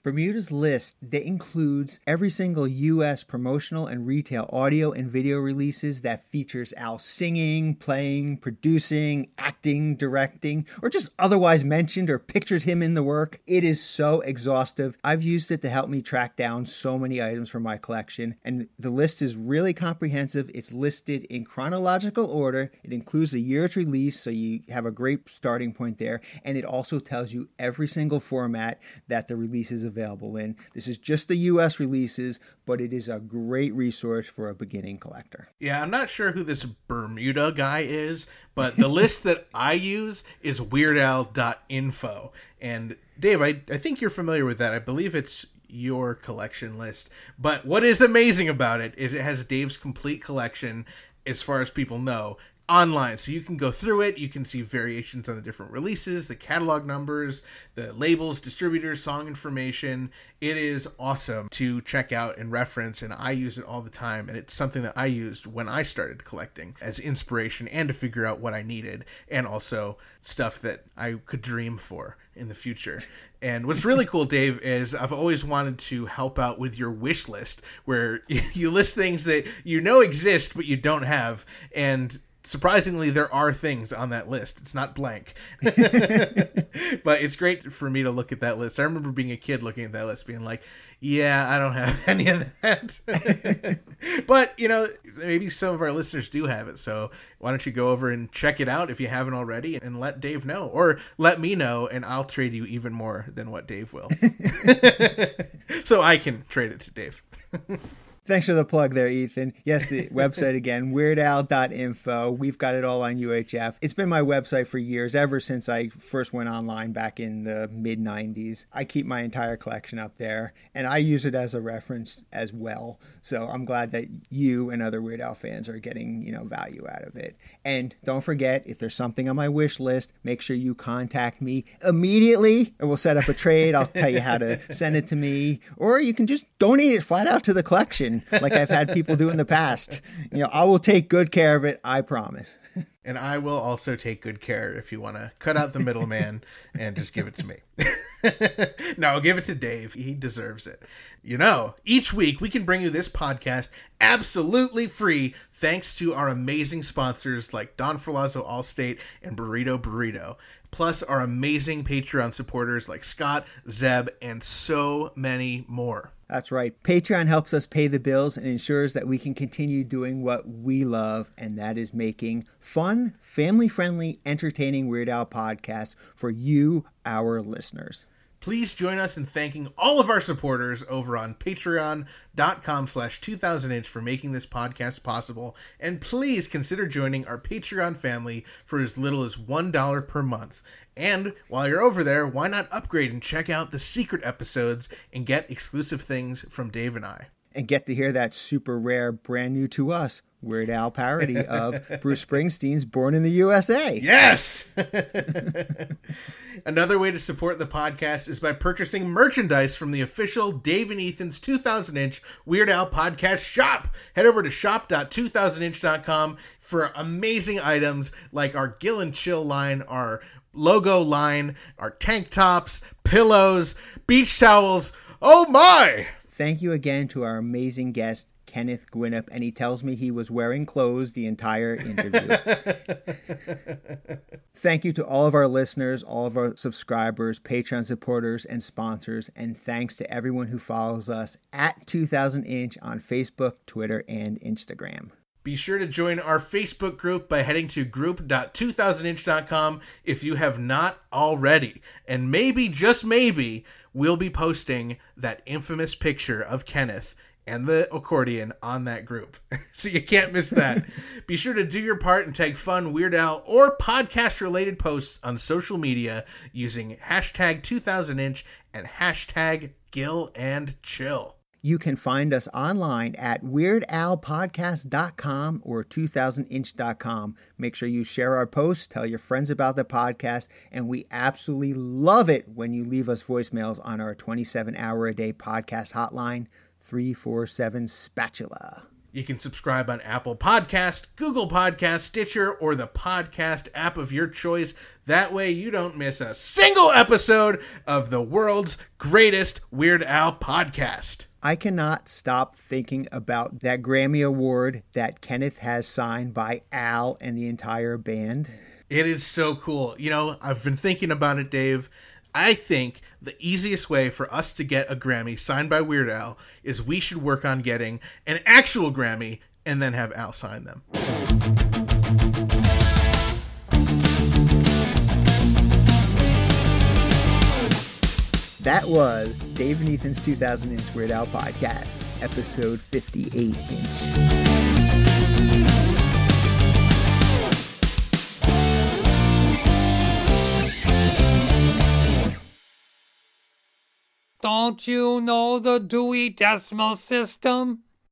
Bermuda's list that includes every single U.S. promotional and retail audio and video releases that features Al singing, playing, producing, acting, directing, or just otherwise mentioned or pictures him in the work. It is so exhaustive. I've used it to help me track down so many items from my collection, and the list is really comprehensive. It's listed in chronological order. It includes the year it's released, so you have a great starting point there, and it also tells you every single format that the release is available in. This is just the US releases, but it is a great resource for a beginning collector. Yeah, I'm not sure who this Bermuda guy is, but the list that I use is weirdal.info. And Dave, I, I think you're familiar with that. I believe it's your collection list. But what is amazing about it is it has Dave's complete collection, as far as people know, online. So you can go through it, you can see variations on the different releases, the catalog numbers, the labels, distributors, song information. It is awesome to check out and reference, and I use it all the time. And it's something that I used when I started collecting as inspiration and to figure out what I needed, and also stuff that I could dream for in the future. And what's really cool, Dave, is I've always wanted to help out with your wish list, where you list things that you know exist but you don't have, and surprisingly there are things on that list. It's not blank. But it's great for me to look at that list. I remember being a kid looking at that list being like yeah i don't have any of that. But you know maybe some of our listeners do have it. So why don't you go over and check it out if you haven't already and let dave know or let me know and i'll trade you even more than what dave will. So i can trade it to dave Thanks for the plug there, Ethan. Yes, the website again, weirdal.info. We've got it all on UHF. It's been my website for years, ever since I first went online back in the mid 90s. I keep my entire collection up there, and I use it as a reference as well. So I'm glad that you and other Weird Al fans are getting, you know, value out of it. And don't forget, if there's something on my wish list, make sure you contact me immediately, and we'll set up a trade. I'll tell you how to send it to me, or you can just donate it flat out to the collection like I've had people do in the past. You know, I will take good care of it, I promise. and I will also take good care if you want to cut out the middleman and just give it to me. no, give it to Dave. He deserves it. You know, each week we can bring you this podcast absolutely free thanks to our amazing sponsors like Don Ferlazzo Allstate and Burrito Burrito, plus our amazing Patreon supporters like Scott, Zeb, and so many more. That's right. Patreon helps us pay the bills and ensures that we can continue doing what we love, and that is making fun, family friendly, entertaining Weird Al podcasts for you, our listeners. Please join us in thanking all of our supporters over on patreon.com slash 2000inch for making this podcast possible. And please consider joining our Patreon family for as little as $1 per month. And while you're over there, why not upgrade and check out the secret episodes and get exclusive things from Dave and I? And get to hear that super rare, brand new to us Weird Al parody of Bruce Springsteen's Born in the USA. Yes! Another way to support the podcast is by purchasing merchandise from the official Dave and Ethan's 2000 inch Weird Al podcast shop. Head over to shop.2000inch.com for amazing items like our Gill and Chill line, our logo line, our tank tops, pillows, beach towels. Oh my! Thank you again to our amazing guest, Kenneth Gwinnett, and he tells me he was wearing clothes the entire interview. Thank you to all of our listeners, all of our subscribers, Patreon supporters, and sponsors, and thanks to everyone who follows us at 2000 Inch on Facebook, Twitter, and Instagram. Be sure to join our Facebook group by heading to group.2000inch.com if you have not already. And maybe, just maybe, we'll be posting that infamous picture of Kenneth and the accordion on that group. so you can't miss that. Be sure to do your part and tag fun, Weird Al, or podcast related posts on social media using hashtag 2000inch and hashtag Gill and Chill. You can find us online at weirdalpodcast.com or 2000inch.com. Make sure you share our posts, tell your friends about the podcast, and we absolutely love it when you leave us voicemails on our 27 hour a day podcast hotline, 347 Spatula. You can subscribe on Apple Podcast, Google Podcast, Stitcher, or the podcast app of your choice. That way you don't miss a single episode of the world's greatest Weird Al podcast. I cannot stop thinking about that Grammy Award that Kenneth has signed by Al and the entire band. It is so cool. You know, I've been thinking about it, Dave. I think the easiest way for us to get a Grammy signed by Weird Al is we should work on getting an actual Grammy and then have Al sign them. That was Dave and Ethan's 2000 Inch Weird Al podcast, episode 58. Don't you know the Dewey Decimal System?